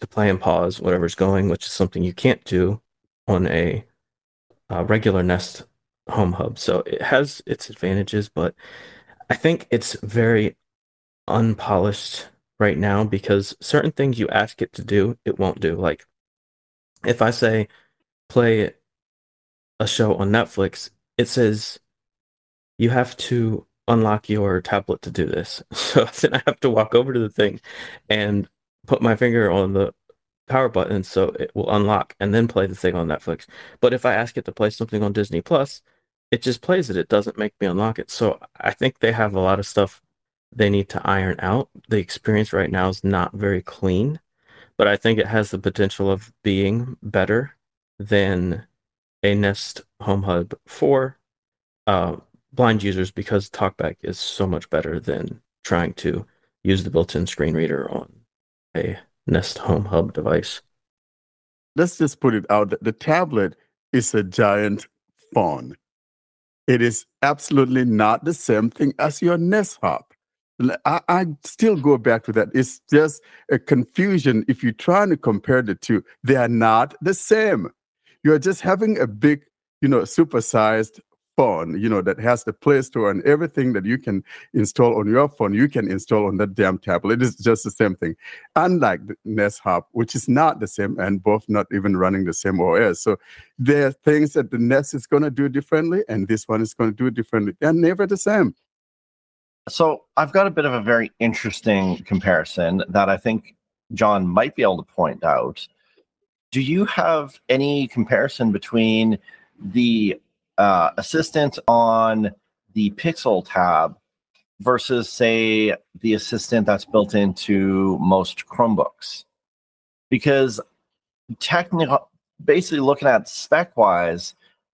to play and pause whatever's going, which is something you can't do on a, uh regular Nest home hub. So it has its advantages, but I think it's very unpolished right now because certain things you ask it to do, it won't do. Like if I say play a show on Netflix, it says you have to unlock your tablet to do this. So then I have to walk over to the thing and put my finger on the power button so it will unlock and then play the thing on Netflix. But if I ask it to play something on Disney Plus, it just plays it. It doesn't make me unlock it. So I think they have a lot of stuff they need to iron out. The experience right now is not very clean, but I think it has the potential of being better than a Nest Home Hub for uh, blind users because TalkBack is so much better than trying to use the built-in screen reader on a Nest Home Hub device. let's just put it out that the tablet is a giant phone. It is absolutely not the same thing as your Nest. L- I, I still go back to that. It's just a confusion if you're trying to compare the two. They are not the same. You're just having a big, you know, supersized phone, you know, that has the Play Store and everything that you can install on your phone, you can install on that damn tablet. It's just the same thing. Unlike the Nest Hub, which is not the same and both not even running the same OS. So there are things that the Nest is going to do differently and this one is going to do differently. They're never the same. So I've got a bit of a very interesting comparison that I think John might be able to point out. Do you have any comparison between the uh, assistant on the Pixel tab versus, say, the assistant that's built into most Chromebooks? Because technically, basically looking at spec wise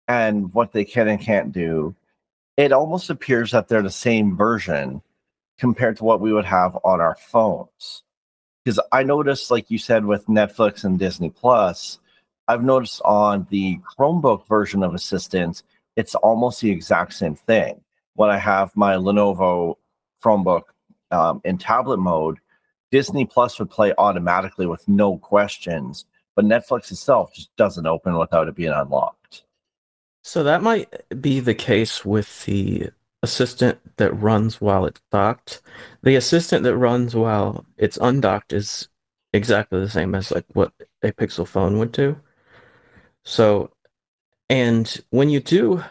and what they can and can't do, it almost appears that they're the same version compared to what we would have on our phones. Because I noticed, like you said, with Netflix and Disney Plus, I've noticed on the Chromebook version of Assistant, it's almost the exact same thing. When I have my Lenovo Chromebook um, in tablet mode, Disney Plus would play automatically with no questions, but Netflix itself just doesn't open without it being unlocked. So that might be the case with the assistant that runs while it's docked. The assistant that runs while it's undocked is exactly the same as like what a Pixel phone would do. So, and when you do,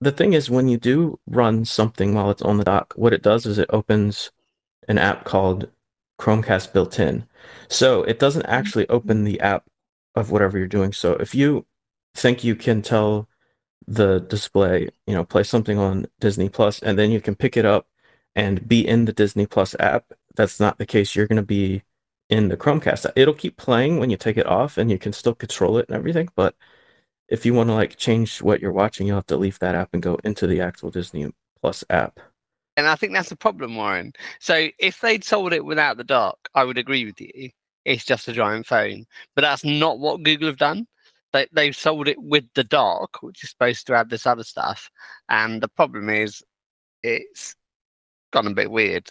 the thing is, when you do run something while it's on the dock, what it does is it opens an app called Chromecast built in. So it doesn't actually open the app of whatever you're doing. So if you think you can tell the display, you know, play something on Disney Plus, and then you can pick it up and be in the Disney Plus app, that's not the case. You're going to be in the Chromecast. It'll keep playing when you take it off and you can still control it and everything. But if you want to like change what you're watching, you'll have to leave that app and go into the actual Disney Plus app. And I think that's the problem, Warren. So if they'd sold it without the dock, I would agree with you. It's just a giant phone. But that's not what Google have done. They they've sold it with the dock, which is supposed to add this other stuff. And the problem is it's gone a bit weird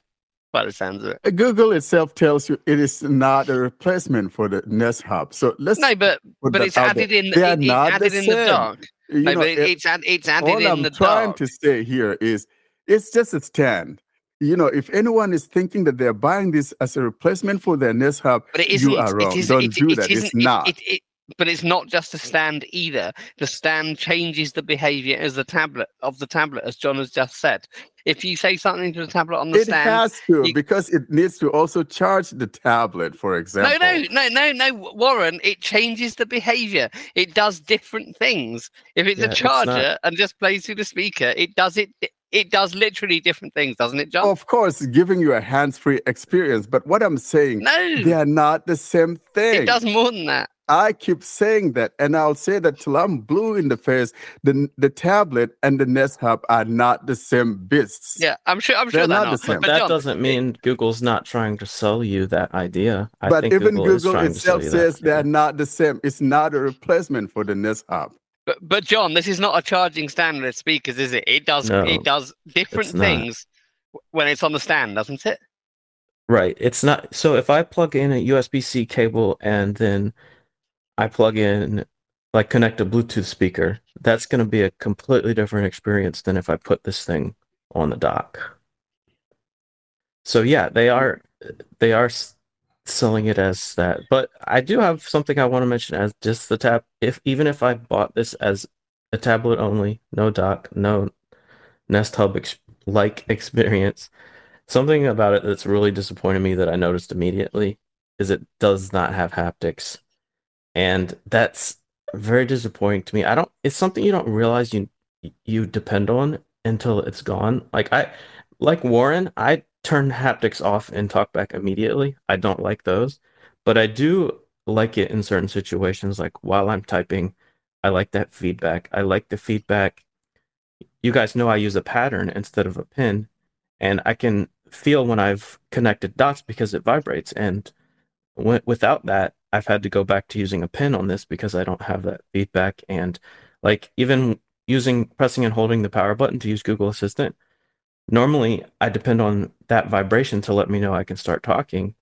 by the sounds of. Uh, Google itself tells you it is not a replacement for the Nest Hub. So let's No, but but it's added there. in They are it, it's not added the in the dock. You No, know, but it, it- it's it's added all in I'm the trying to say here is it's just a stand. You know, if anyone is thinking that they're buying this as a replacement for their Nest Hub, But it isn't. you are wrong. Don't it, do it that. It's it- not. It, it, but it's not just a stand either. The stand changes the behavior as the tablet of the tablet, as John has just said. If you say something to the tablet on the it stand, has to you- because it needs to also charge the tablet, for example. no, no, no, no, no, Warren. It changes the behavior. It does different things. If it's Yeah, a it's charger not- and just plays through the speaker, it does it. It does literally different things, doesn't it, John? Of course, giving you a hands-free experience, but what I'm saying, no, they are not the same thing. it does more than that. I keep saying that, and I'll say that till I'm blue in the face. The the tablet and the Nest Hub are not the same beasts. Yeah, I'm sure. I'm sure they're not not. the same. But, but that doesn't mean Google's not trying to sell you that idea. I but think even Google, Google trying itself you that says they're idea. not the same. It's not a replacement for the Nest Hub. But, but John, this is not a charging stand with speakers, is it? It does No, it does different things when it's on the stand, doesn't it? Right. It's not. So if I plug in a USB-C cable and then I plug in, like, connect a Bluetooth speaker, that's going to be a completely different experience than if I put this thing on the dock. So yeah, they are they are selling it as that. But I do have something I want to mention as just the tab. If even if I bought this as a tablet only, no dock, no Nest Hub ex like experience. Something about it that's really disappointed me that I noticed immediately is it does not have haptics. And that's very disappointing to me. I don't it's something you don't realize you you depend on until it's gone. Like I like Warren, I turn haptics off in TalkBack immediately. I don't like those, but I do like it in certain situations like while I'm typing, I like that feedback. I like the feedback. You guys know I use a pattern instead of a pin, and I can feel when I've connected dots because it vibrates. And w without that, I've had to go back to using a pin on this because I don't have that feedback. And like even using pressing and holding the power button to use Google Assistant, normally I depend on that vibration to let me know I can start talking.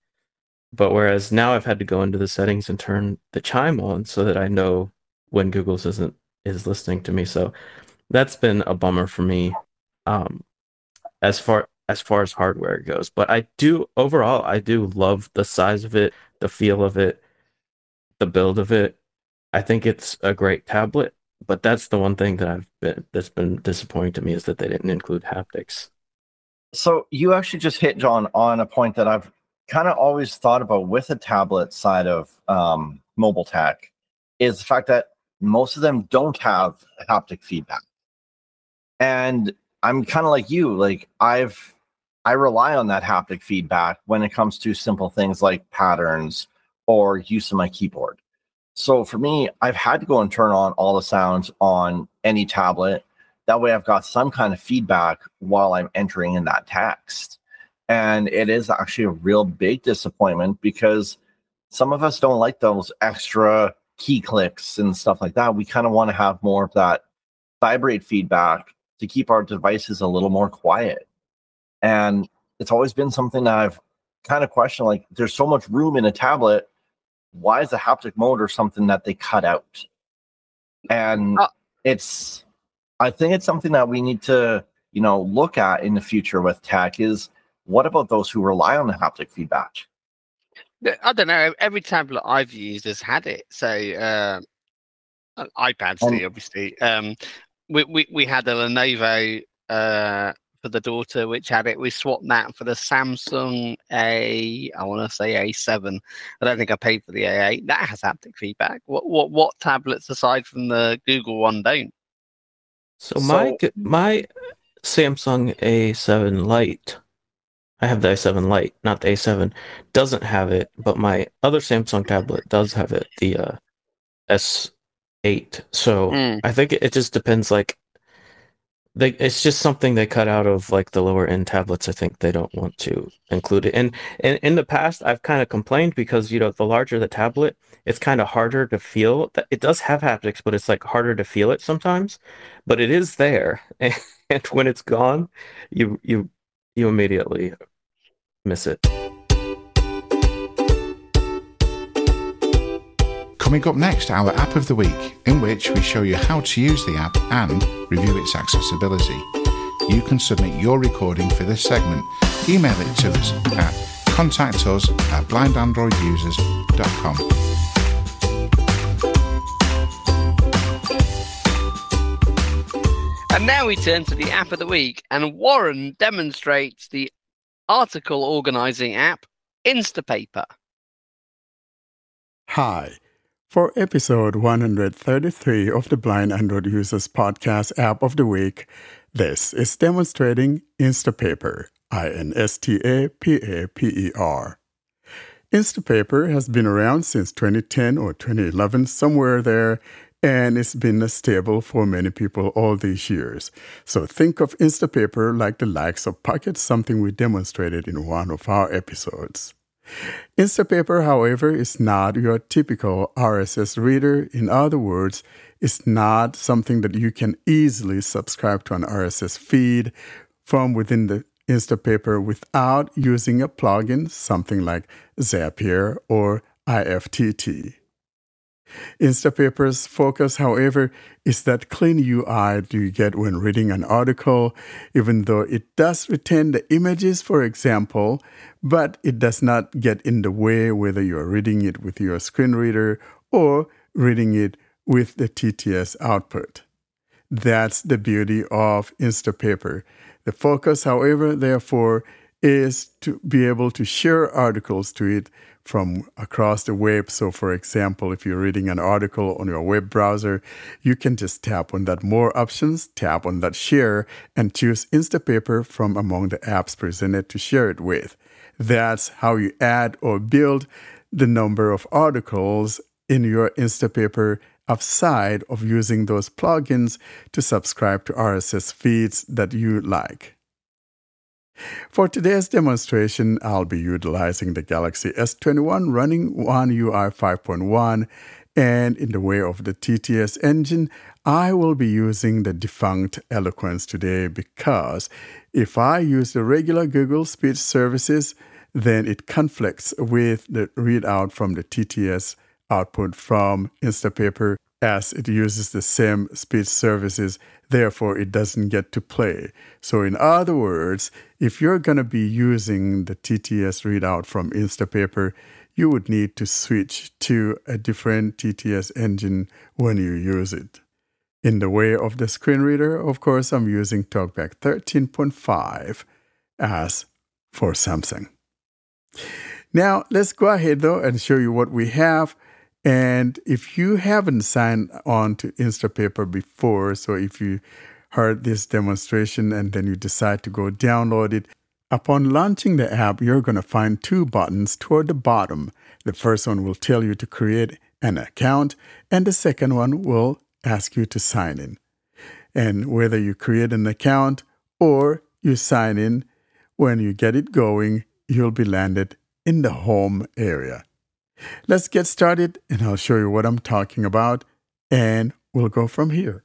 But whereas now I've had to go into the settings and turn the chime on so that I know when Google Assistant is listening to me. So that's been a bummer for me. Um, as far as far as hardware goes, but I do overall I do love the size of it, the feel of it, the build of it. I think it's a great tablet, but that's the one thing that I've been that's been disappointing to me is that they didn't include haptics. So you actually just hit John on a point that I've kind of always thought about with the tablet side of um, mobile tech is the fact that most of them don't have haptic feedback. And I'm kind of like you, like I've I rely on that haptic feedback when it comes to simple things like patterns or use of my keyboard. So for me, I've had to go and turn on all the sounds on any tablet. That way I've got some kind of feedback while I'm entering in that text. And it is actually a real big disappointment because some of us don't like those extra key clicks and stuff like that. We kind of want to have more of that vibrate feedback to keep our devices a little more quiet. And it's always been something that I've kind of questioned like, there's so much room in a tablet. Why is the haptic motor something that they cut out? And Uh, it's, I think it's something that we need to, you know, look at in the future with tech is what about those who rely on the haptic feedback? I don't know. Every tablet I've used has had it. So uh, iPads, Um, obviously. Um, we, we we had a Lenovo uh, for the daughter, which had it. We swapped that for the Samsung A. I want to say A7. I don't think I paid for the A8. That has haptic feedback. What what what tablets aside from the Google one don't? So my So- g- my Samsung A7 Lite, I have the A7 Lite, not the A7, doesn't have it, but my other Samsung tablet does have it, the uh, S8. So Mm. I think it, it just depends. Like, they it's just something they cut out of like the lower end tablets. I think they don't want to include it. And and in the past, I've kind of complained because you know the larger the tablet, it's kind of harder to feel. That it does have haptics, but it's like harder to feel it sometimes. But it is there, and when it's gone, you you you immediately miss it. Coming up next, our app of the week, in which we show you how to use the app and review its accessibility. You can submit your recording for this segment. Email it to us at contact us at blindandroidusers.com. And now we turn to the app of the week, and Warren demonstrates the article organizing app Instapaper. Hi. For episode 133 of the Blind Android Users Podcast App of the Week, this is demonstrating Instapaper, I N S T A P A P E R. Instapaper has been around since 2010 or 2011, somewhere there, and it's been a stable for many people all these years. So think of Instapaper like the likes of Pocket, something we demonstrated in one of our episodes. Instapaper, however, is not your typical RSS reader. In other words, it's not something that you can easily subscribe to an RSS feed from within the Instapaper without using a plugin, something like Zapier or IFTT. Instapaper's focus, however, is that clean UI that you get when reading an article, even though it does retain the images, for example, but it does not get in the way whether you're reading it with your screen reader or reading it with the TTS output. That's the beauty of Instapaper. The focus, however, therefore, is to be able to share articles to it from across the web. So, for example, if you're reading an article on your web browser, you can just tap on that More options, tap on that Share, and choose Instapaper from among the apps presented to share it with. That's how you add or build the number of articles in your Instapaper outside of using those plugins to subscribe to RSS feeds that you like. For today's demonstration, I'll be utilizing the Galaxy S21 running One UI 5.1, and in the way of the TTS engine, I will be using the defunct Eloquence today because if I use the regular Google speech services, then it conflicts with the readout from the TTS output from Instapaper as it uses the same speech services, therefore it doesn't get to play. So, in other words, if you're going to be using the TTS readout from Instapaper, you would need to switch to a different TTS engine when you use it. In the way of the screen reader, of course, I'm using TalkBack 13.5 as for Samsung. Now, let's go ahead though and show you what we have. And if you haven't signed on to Instapaper before, so if you heard this demonstration and then you decide to go download it, upon launching the app, you're going to find two buttons toward the bottom. The first one will tell you to create an account, and the second one will ask you to sign in. And whether you create an account or you sign in, when you get it going, you'll be landed in the home area. Let's get started and I'll show you what I'm talking about and we'll go from here.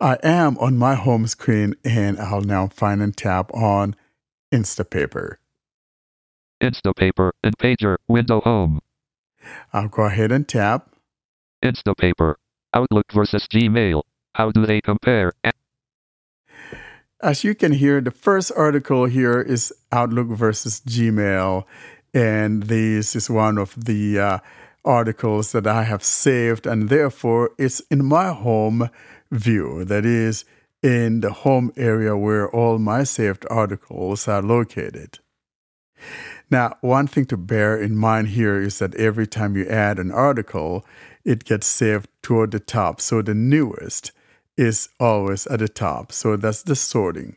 I am on my home screen and I'll now find and tap on Instapaper. Instapaper and Pager window home. I'll go ahead and tap. Instapaper. Outlook versus Gmail. How do they compare? As you can hear, the first article here is Outlook versus Gmail. And this is one of the uh, articles that I have saved, and therefore it's in my home view. That is, in the home area where all my saved articles are located. Now, one thing to bear in mind here is that every time you add an article, it gets saved toward the top. So the newest is always at the top. So that's the sorting.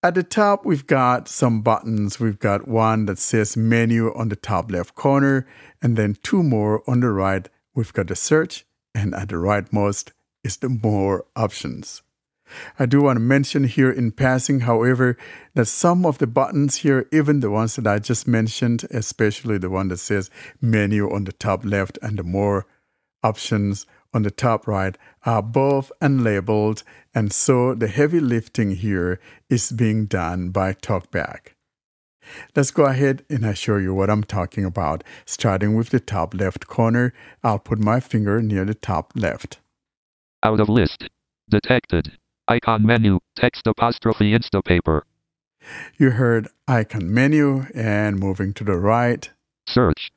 At the top, we've got some buttons. We've got one that says menu on the top left corner, and then two more on the right. We've got the search, and at the rightmost is the more options. I do want to mention here in passing, however, that some of the buttons here, even the ones that I just mentioned, especially the one that says menu on the top left and the more options on the top right, are both unlabeled, and so the heavy lifting here is being done by TalkBack. Let's go ahead and I show you what I'm talking about. Starting with the top left corner, I'll put my finger near the top left. Out of list. Detected. Icon menu. Text apostrophe Instapaper. You heard icon menu and moving to the right. Search.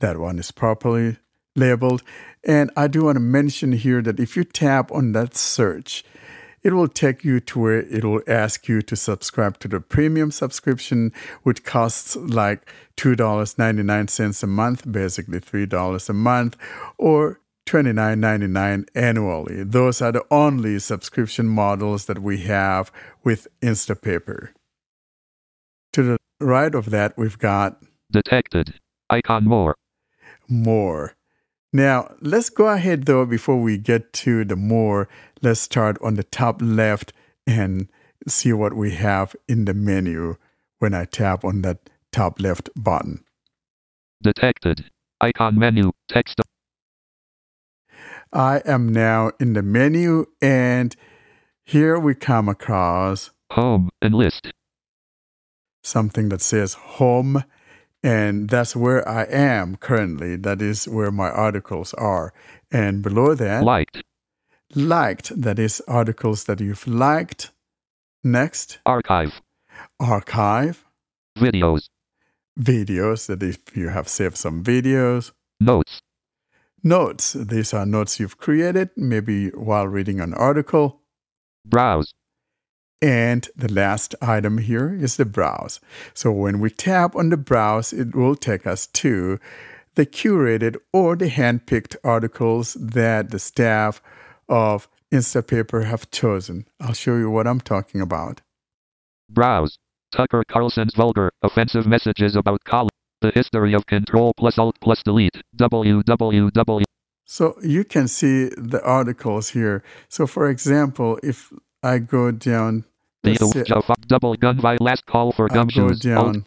That one is properly labeled. And I do want to mention here that if you tap on that search, it will take you to where it will ask you to subscribe to the premium subscription, which costs like $2.99 a month, basically $3 a month, or $29.99 annually. Those are the only subscription models that we have with Instapaper. To the right of that, we've got Detected. Icon more. More. Now, let's go ahead though, before we get to the more, let's start on the top left and see what we have in the menu when I tap on that top left button. Detected. Icon menu. Text. I am now in the menu and here we come across Home and list. something that says home and that's where I am currently. That is where my articles are. And below that, Liked. liked, that is articles that you've liked. Next, Archive. archive, Videos. videos, that if you have saved some videos. Notes. Notes, these are notes you've created, maybe while reading an article. Browse. And the last item here is the browse. So when we tap on the browse, it will take us to the curated or the handpicked articles that the staff of Instapaper have chosen. I'll show you what I'm talking about. Browse. Tucker Carlson's vulgar, offensive messages about college. The history of Control plus Alt plus Delete. www. So you can see the articles here. So for example, if I go down, The double gun by last call for I go gumshoes. Alt. down.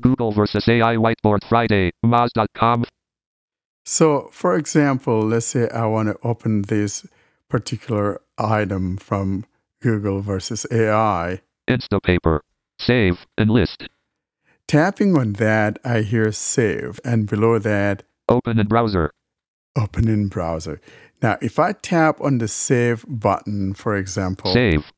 Google versus AI whiteboard Friday. Moz.com. So for example, let's say I want to open this particular item from Google versus AI. Instapaper. Save and list. Tapping on that, I hear save, and below that, Open in browser. Open in browser. Now, if I tap on the save button, for example, Save.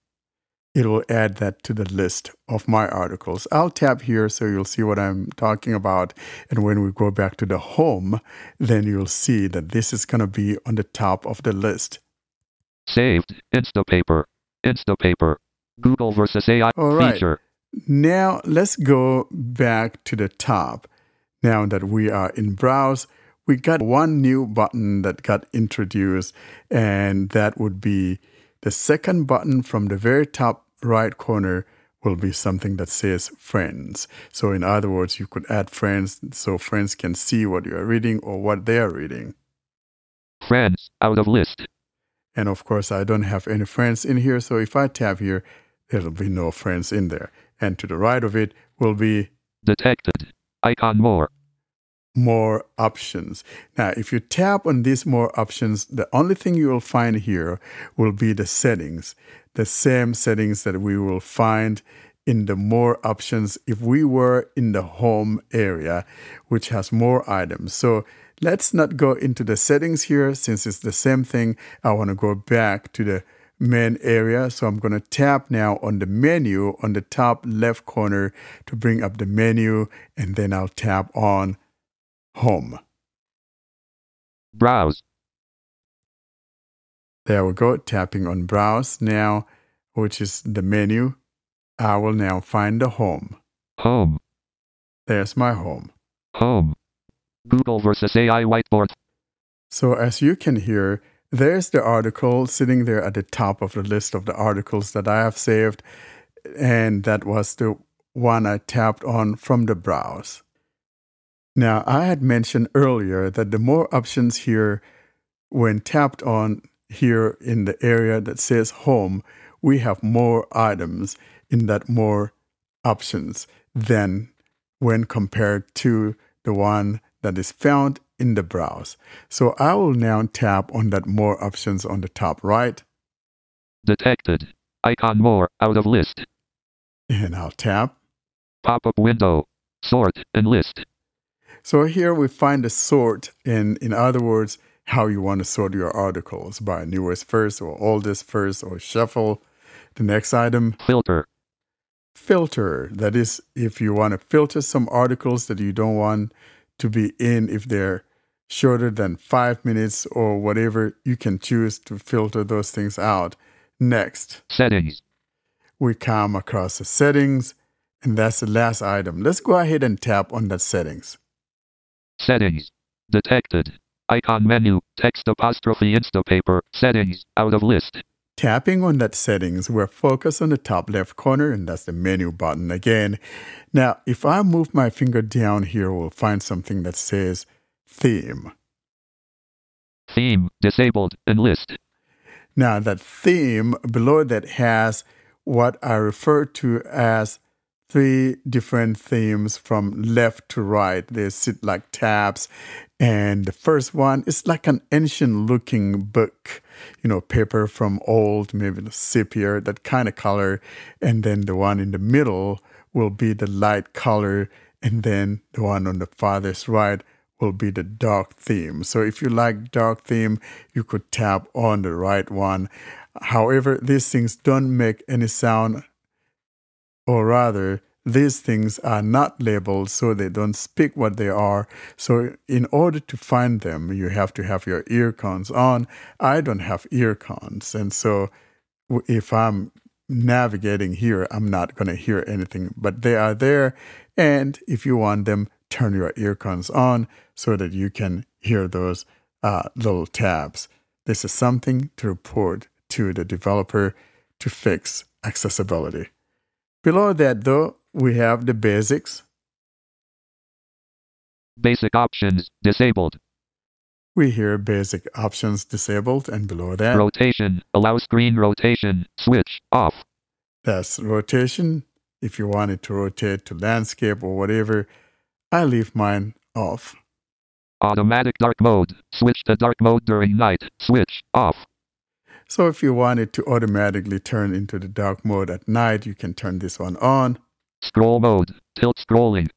it will add that to the list of my articles. I'll tap here so you'll see what I'm talking about. And when we go back to the home, then you'll see that this is going to be on the top of the list. Saved. It's the paper. It's the paper. Google versus AI All right. feature. Now, let's go back to the top. Now that we are in Browse, we got one new button that got introduced, and that would be the second button from the very top right corner will be something that says friends. So, in other words, you could add friends so friends can see what you are reading or what they are reading. Friends. Out of list. And of course, I don't have any friends in here. So if I tap here, there'll be no friends in there. And to the right of it will be Detected. Icon more. More options. Now, if you tap on these more options, the only thing you will find here will be the settings, the same settings that we will find in the more options if we were in the home area, which has more items. So let's not go into the settings here since it's the same thing. I want to go back to the main area. So I'm going to tap now on the menu on the top left corner to bring up the menu, and then I'll tap on home. Browse. There we go, tapping on browse now, which is the menu. I will now find the home. Home. There's my home. Home. Google versus AI whiteboard. So as you can hear, there's the article sitting there at the top of the list of the articles that I have saved. And that was the one I tapped on from the browse. Now, I had mentioned earlier that the more options here, when tapped on here in the area that says home, we have more items in that more options than when compared to the one that is found in the browse. So I will now tap on that more options on the top right, Detected. Icon more. Out of list. and I'll tap. Pop up window. Sort and list. So here we find the sort in in other words how you want to sort your articles by newest first or oldest first or shuffle the next item. Filter. filter. That is if you want to filter some articles that you don't want to be in if they're shorter than 5 minutes or whatever you can choose to filter those things out. Next. Settings. we come across the settings and that's the last item. Let's go ahead and tap on that settings Settings. Detected. Icon menu. Text apostrophe Instapaper. Settings. Out of list. Tapping on that settings, we're focused on the top left corner, and that's the menu button again. Now, if I move my finger down here, we'll find something that says theme. Theme. Disabled. And list. Now, that theme below that has what I refer to as three different themes from left to right. They sit like tabs. And the first one is like an ancient looking book, you know, paper from old, maybe the sepia, that kind of color. And then the one in the middle will be the light color. And then the one on the farthest right will be the dark theme. So if you like dark theme, you could tap on the right one. However, these things don't make any sound, or rather, these things are not labeled so they don't speak what they are. So, in order to find them, you have to have your earcons on. I don't have earcons, and so if I'm navigating here, I'm not going to hear anything, but they are there. And if you want them, turn your earcons on so that you can hear those uh, little tabs. This is something to report to the developer to fix accessibility. Below that, though, we have the basics. Basic options. Disabled. We hear basic options disabled, and below that, Rotation. Allow screen rotation. Switch. Off. that's rotation. If you want it to rotate to landscape or whatever, I leave mine off. Automatic dark mode. Switch to dark mode during night. Switch. Off. So if you want it to automatically turn into the dark mode at night, you can turn this one on. Scroll mode. Tilt scrolling.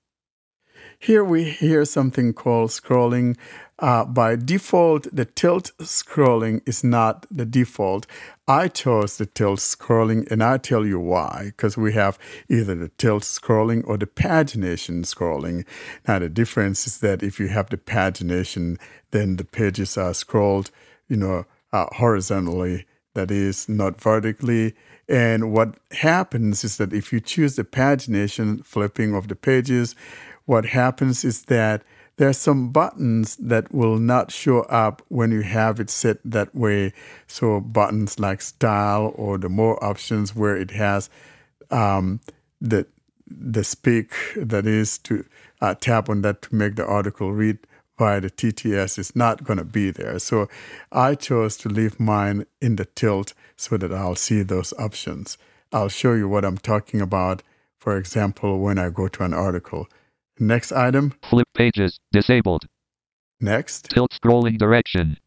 here we hear something called scrolling. Uh, by default, the tilt scrolling is not the default. I chose the tilt scrolling, and I'll tell you why. Because we have either the tilt scrolling or the pagination scrolling. Now, the difference is that if you have the pagination, then the pages are scrolled, you know, uh, horizontally, that is, not vertically. And what happens is that if you choose the pagination flipping of the pages, what happens is that there are some buttons that will not show up when you have it set that way. So buttons like style or the more options where it has um, the the speak that is to uh, tap on that to make the article read via the TTS is not going to be there. So I chose to leave mine in the tilt so that I'll see those options. I'll show you what I'm talking about, for example, when I go to an article. Next item. Flip pages. Disabled. Next. Tilt scrolling direction.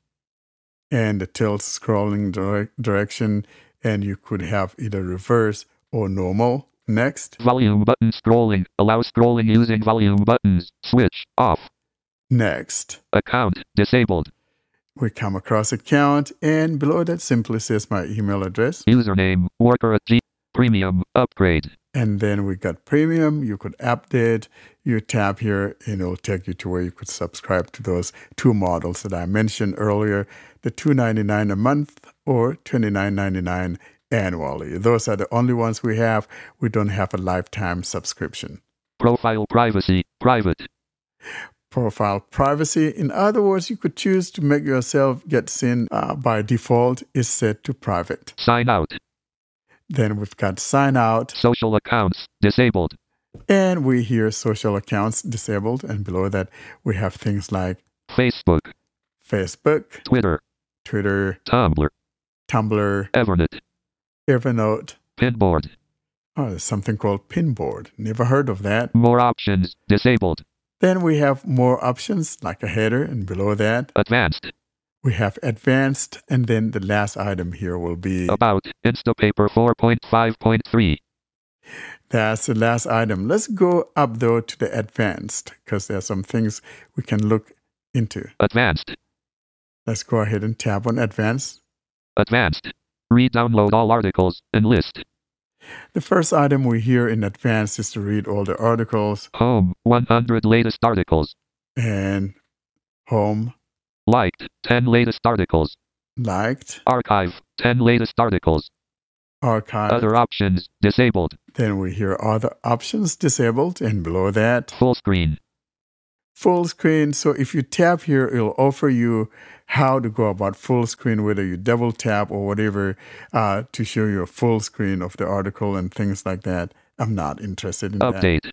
And the tilt scrolling dire- direction. And you could have either reverse or normal. Next. Volume button scrolling. Allow scrolling using volume buttons. Switch off. Next. Account. Disabled. We come across account. And below that simply says my email address. Username. Worker at G. Premium. Upgrade. And then we got premium. You could update. You tap here and it'll take you to where you could subscribe to those two models that I mentioned earlier, the $2.99 a month or $29.99 annually. Those are the only ones we have. We don't have a lifetime subscription. Profile privacy. Private. Profile privacy. In other words, you could choose to make yourself get seen uh, by default is set to private. Sign out. Then we've got sign out. Social accounts. Disabled. And we hear social accounts disabled. And below that, we have things like Facebook. Facebook, Twitter. Twitter, Tumblr. Tumblr, Evernote. Evernote. Pinboard. Oh, there's something called Pinboard. Never heard of that. More options. Disabled. Then we have more options like a header, and below that, Advanced. we have advanced. And then the last item here will be About. Instapaper 4.5.3. that's the last item. Let's go up though to the advanced because there are some things we can look into. Advanced. Let's go ahead and tap on advanced. Advanced. Re-download all articles and list. The first item we hear in advance is to read all the articles Home. 100 latest articles. and home, Liked. 10 latest articles. liked, Archive. 10 latest articles. archive. Other options. Disabled. Then we hear other options disabled, and below that, Full screen. Full screen. So if you tap here, it'll offer you how to go about full screen, whether you double tap or whatever, uh, to show you a full screen of the article and things like that. I'm not interested in that. Update.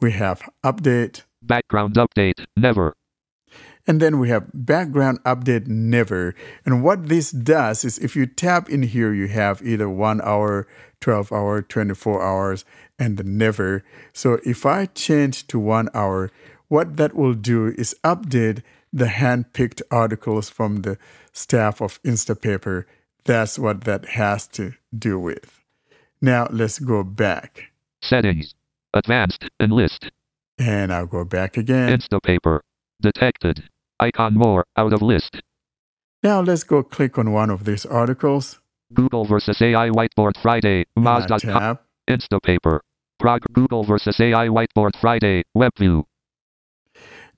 We have update, Background update. Never. and then we have background update never. And what this does is if you tap in here, you have either one hour, 12 hour, 24 hours, and the never. So if I change to one hour, what that will do is update the hand-picked articles from the staff of Instapaper. That's what that has to do with. Now let's go back. Settings. Advanced. And list. And I'll go back again. Instapaper. Detected. Icon more. Out of list. Now let's go click on one of these articles. Google versus AI Whiteboard Friday. And I Moz.com. tap. Instapaper. Prog Google versus AI Whiteboard Friday. WebView.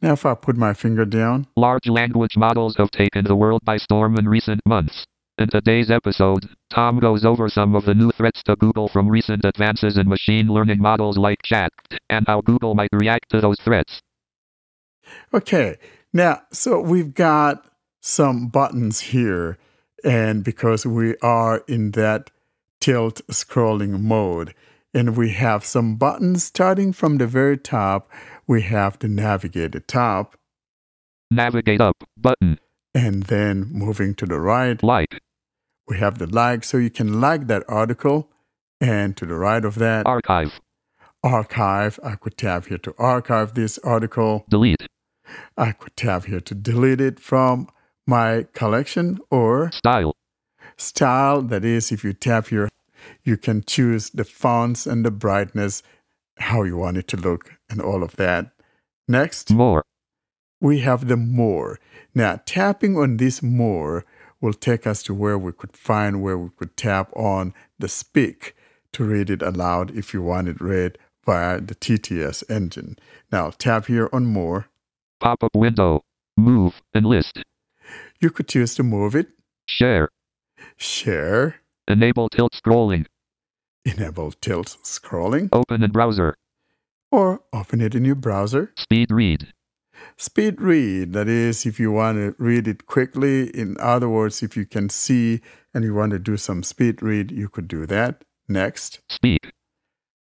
Now if I put my finger down, Large language models have taken the world by storm in recent months. In today's episode, Tom goes over some of the new threats to Google from recent advances in machine learning models like Chat, and how Google might react to those threats. Okay, now, so we've got some buttons here, and because we are in that tilt scrolling mode, and we have some buttons starting from the very top, we have the navigate the top, Navigate up button. and then moving to the right, Like. we have the like, so you can like that article, and to the right of that, Archive. archive. I could tap here to archive this article. Delete. I could tap here to delete it from my collection or Style. style. That is, if you tap here, you can choose the fonts and the brightness, how you want it to look, and all of that. Next, More. we have the more. Now, tapping on this more will take us to where we could find where we could tap on the speak to read it aloud if you want it read via the TTS engine. Now, tap here on more. Pop up window. Move. and list. You could choose to move it, Share. share, Enable tilt scrolling. enable tilt scrolling, Open in browser. or open it in your browser. Speed read. Speed read, that is, if you want to read it quickly. In other words, if you can see and you want to do some speed read, you could do that. Next. Speak.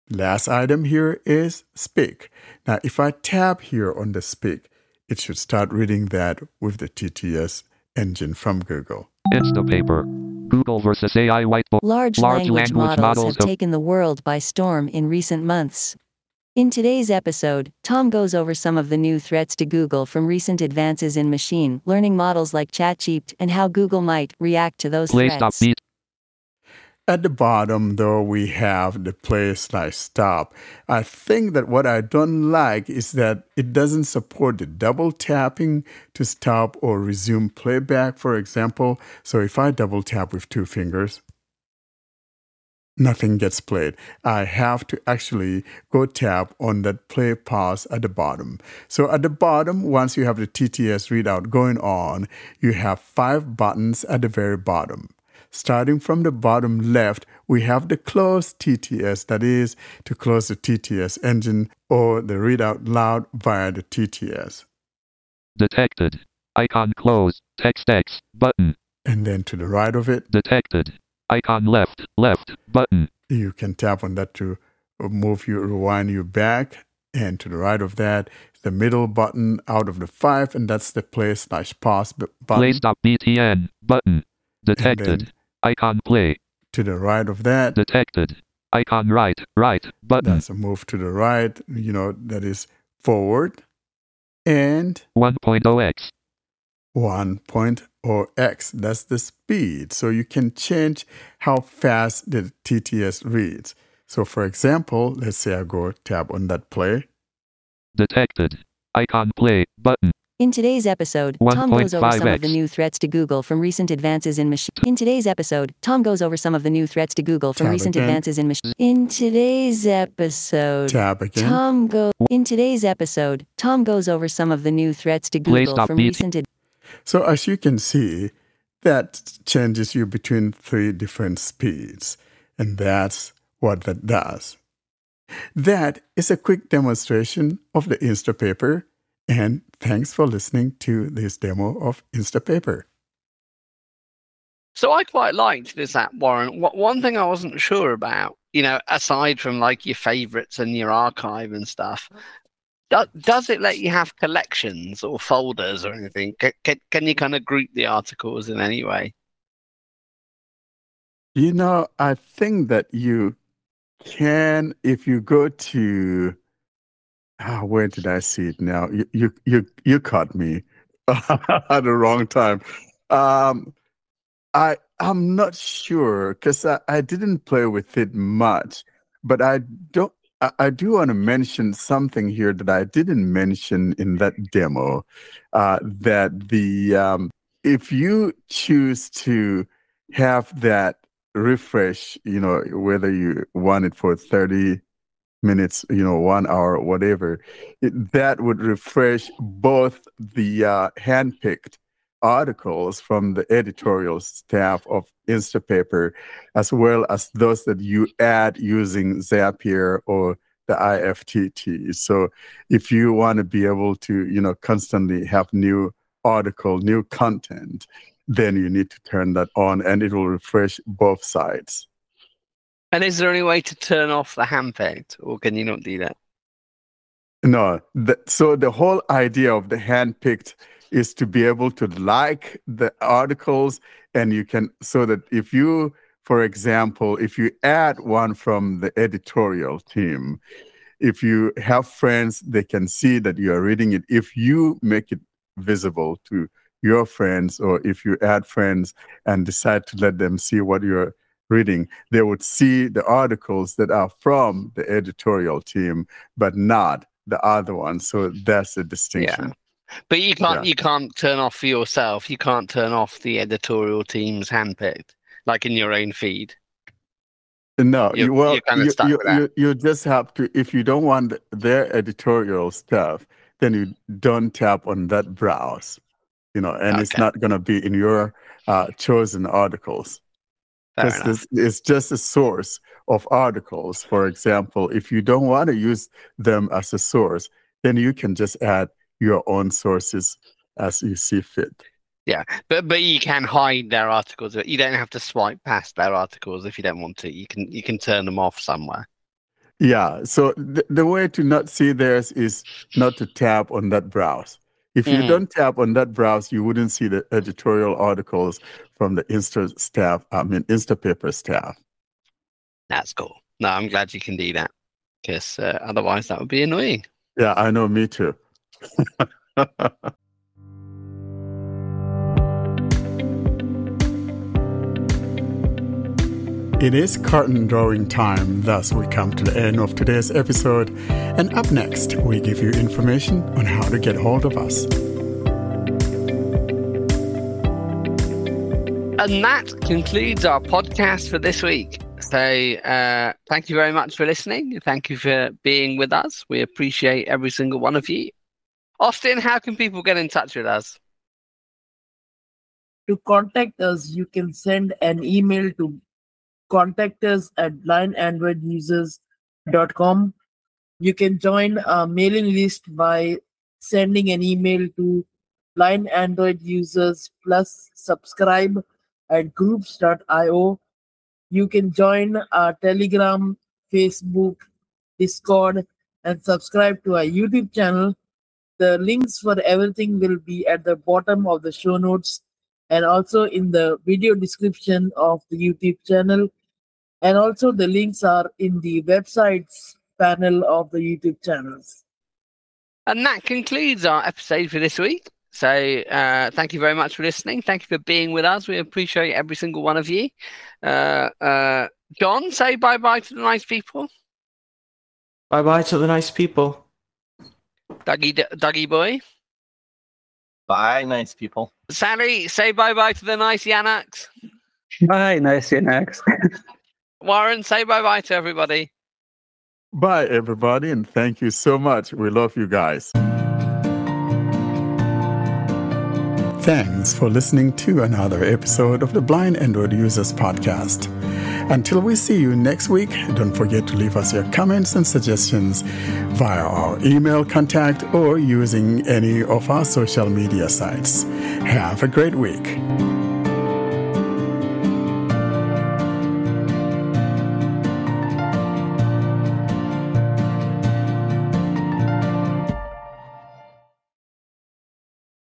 Last item here is speak. Now, if I tap here on the speak, it should start reading that with the TTS engine from Google. Instapaper. Google versus AI whiteboard. Large, Large language, language models, models have taken the world by storm in recent months. In today's episode, Tom goes over some of the new threats to Google from recent advances in machine learning models like ChatGPT and how Google might react to those Play stop threats. beat. At the bottom, though, we have the play slash stop. I think that what I don't like is that it doesn't support the double tapping to stop or resume playback, for example. So if I double tap with two fingers, nothing gets played. I have to actually go tap on that play pause at the bottom. So at the bottom, once you have the TTS readout going on, you have five buttons at the very bottom. Starting from the bottom left, we have the close TTS, that is to close the TTS engine or the readout loud via the TTS. Detected. Icon close. Text X. Button. And then to the right of it, Detected. Icon left. Left. Button. you can tap on that to move you, rewind you back. And to the right of that, the middle button out of the five, and that's the play slash pause button. Play stop BTN. Button. Detected. Icon play. To the right of that, Detected. Icon right. Right. Button. that's a move to the right, you know, that is forward. And 1.0x. 1.0x, that's the speed. So you can change how fast the TTS reads. So for example, let's say I go tap on that play. Detected. Icon play. Button. In today's episode, Tom goes over some of the new threats to Google from recent advances in machine. In today's episode, Tom goes over some of the new threats to Google from Tab recent again. advances in machine. In today's episode, Tab again. Tom go in today's episode, Tom goes over some of the new threats to Google stop from beat. recent ad- So as you can see, that changes you between three different speeds. And that's what that does. That is a quick demonstration of the Instapaper. And thanks for listening to this demo of Instapaper. So I quite liked this app, Warren. One thing I wasn't sure about, you know, aside from like your favorites and your archive and stuff, do, does it let you have collections or folders or anything? Can, can you kind of group the articles in any way? You know, I think that you can, if you go to, ah, where did I see it now? You you you, you caught me at the wrong time. Um, I I'm not sure because I, I didn't play with it much, but I don't. I, I do want to mention something here that I didn't mention in that demo. Uh, that the um, if you choose to have that refresh, you know, whether you want it for 30 minutes, you know, one hour, whatever, it, that would refresh both the uh, handpicked articles from the editorial staff of Instapaper, as well as those that you add using Zapier or the IFTT. So if you want to be able to, you know, constantly have new article, new content, then you need to turn that on and it will refresh both sides. And is there any way to turn off the handpicked, or can you not do that? No, the, so the whole idea of the handpicked is to be able to like the articles and you can, so that if you, for example, if you add one from the editorial team, if you have friends, they can see that you are reading it. If you make it visible to your friends, or if you add friends and decide to let them see what you're reading, they would see the articles that are from the editorial team, but not the other one. So that's the distinction. But you can't Yeah. you can't turn off for yourself. You can't turn off the editorial team's handpicked, like in your own feed. No, You- well, you're you, you, you, you just have to, if you don't want their editorial stuff, then you don't tap on that browse, you know, and it's not going to be in your uh, chosen articles. This it's just a source of articles. For example, if you don't want to use them as a source, then you can just add your own sources as you see fit. Yeah, but but you can hide their articles. You don't have to swipe past their articles if you don't want to. You can you can turn them off somewhere. Yeah. So th- the way to not see theirs is not to tap on that browse. If you Mhm. don't tap on that browse, you wouldn't see the editorial articles from the Insta staff. I mean, Instapaper staff. That's cool. No, I'm glad you can do that because uh, otherwise that would be annoying. Yeah, I know. Me too. It is curtain drawing time, thus, we come to the end of today's episode. And up next, we give you information on how to get hold of us. And that concludes our podcast for this week. So, uh, thank you very much for listening. Thank you for being with us. We appreciate every single one of you. Austin, how can people get in touch with us? To contact us, you can send an email to contact us at blindandroidusers.com. You can join our mailing list by sending an email to blind android users plus subscribe at groups.io. You can join our Telegram, Facebook, Discord, and subscribe to our YouTube channel. The links for everything will be at the bottom of the show notes and also in the video description of the YouTube channel. And also, the links are in the websites panel of the YouTube channels. And that concludes our episode for this week. So, uh, thank you very much for listening. Thank you for being with us. We appreciate every single one of you. Uh, uh, John, say bye bye to the nice people. Bye bye to the nice people. Dougie, Dougie boy. Bye, nice people. Sally, say bye bye to the nice Yanaks. Bye, nice next. Warren, say bye bye to everybody. Bye, everybody, and thank you so much. We love you guys. Thanks for listening to another episode of the Blind Android Users Podcast. Until we see you next week, don't forget to leave us your comments and suggestions via our email contact or using any of our social media sites. Have a great week.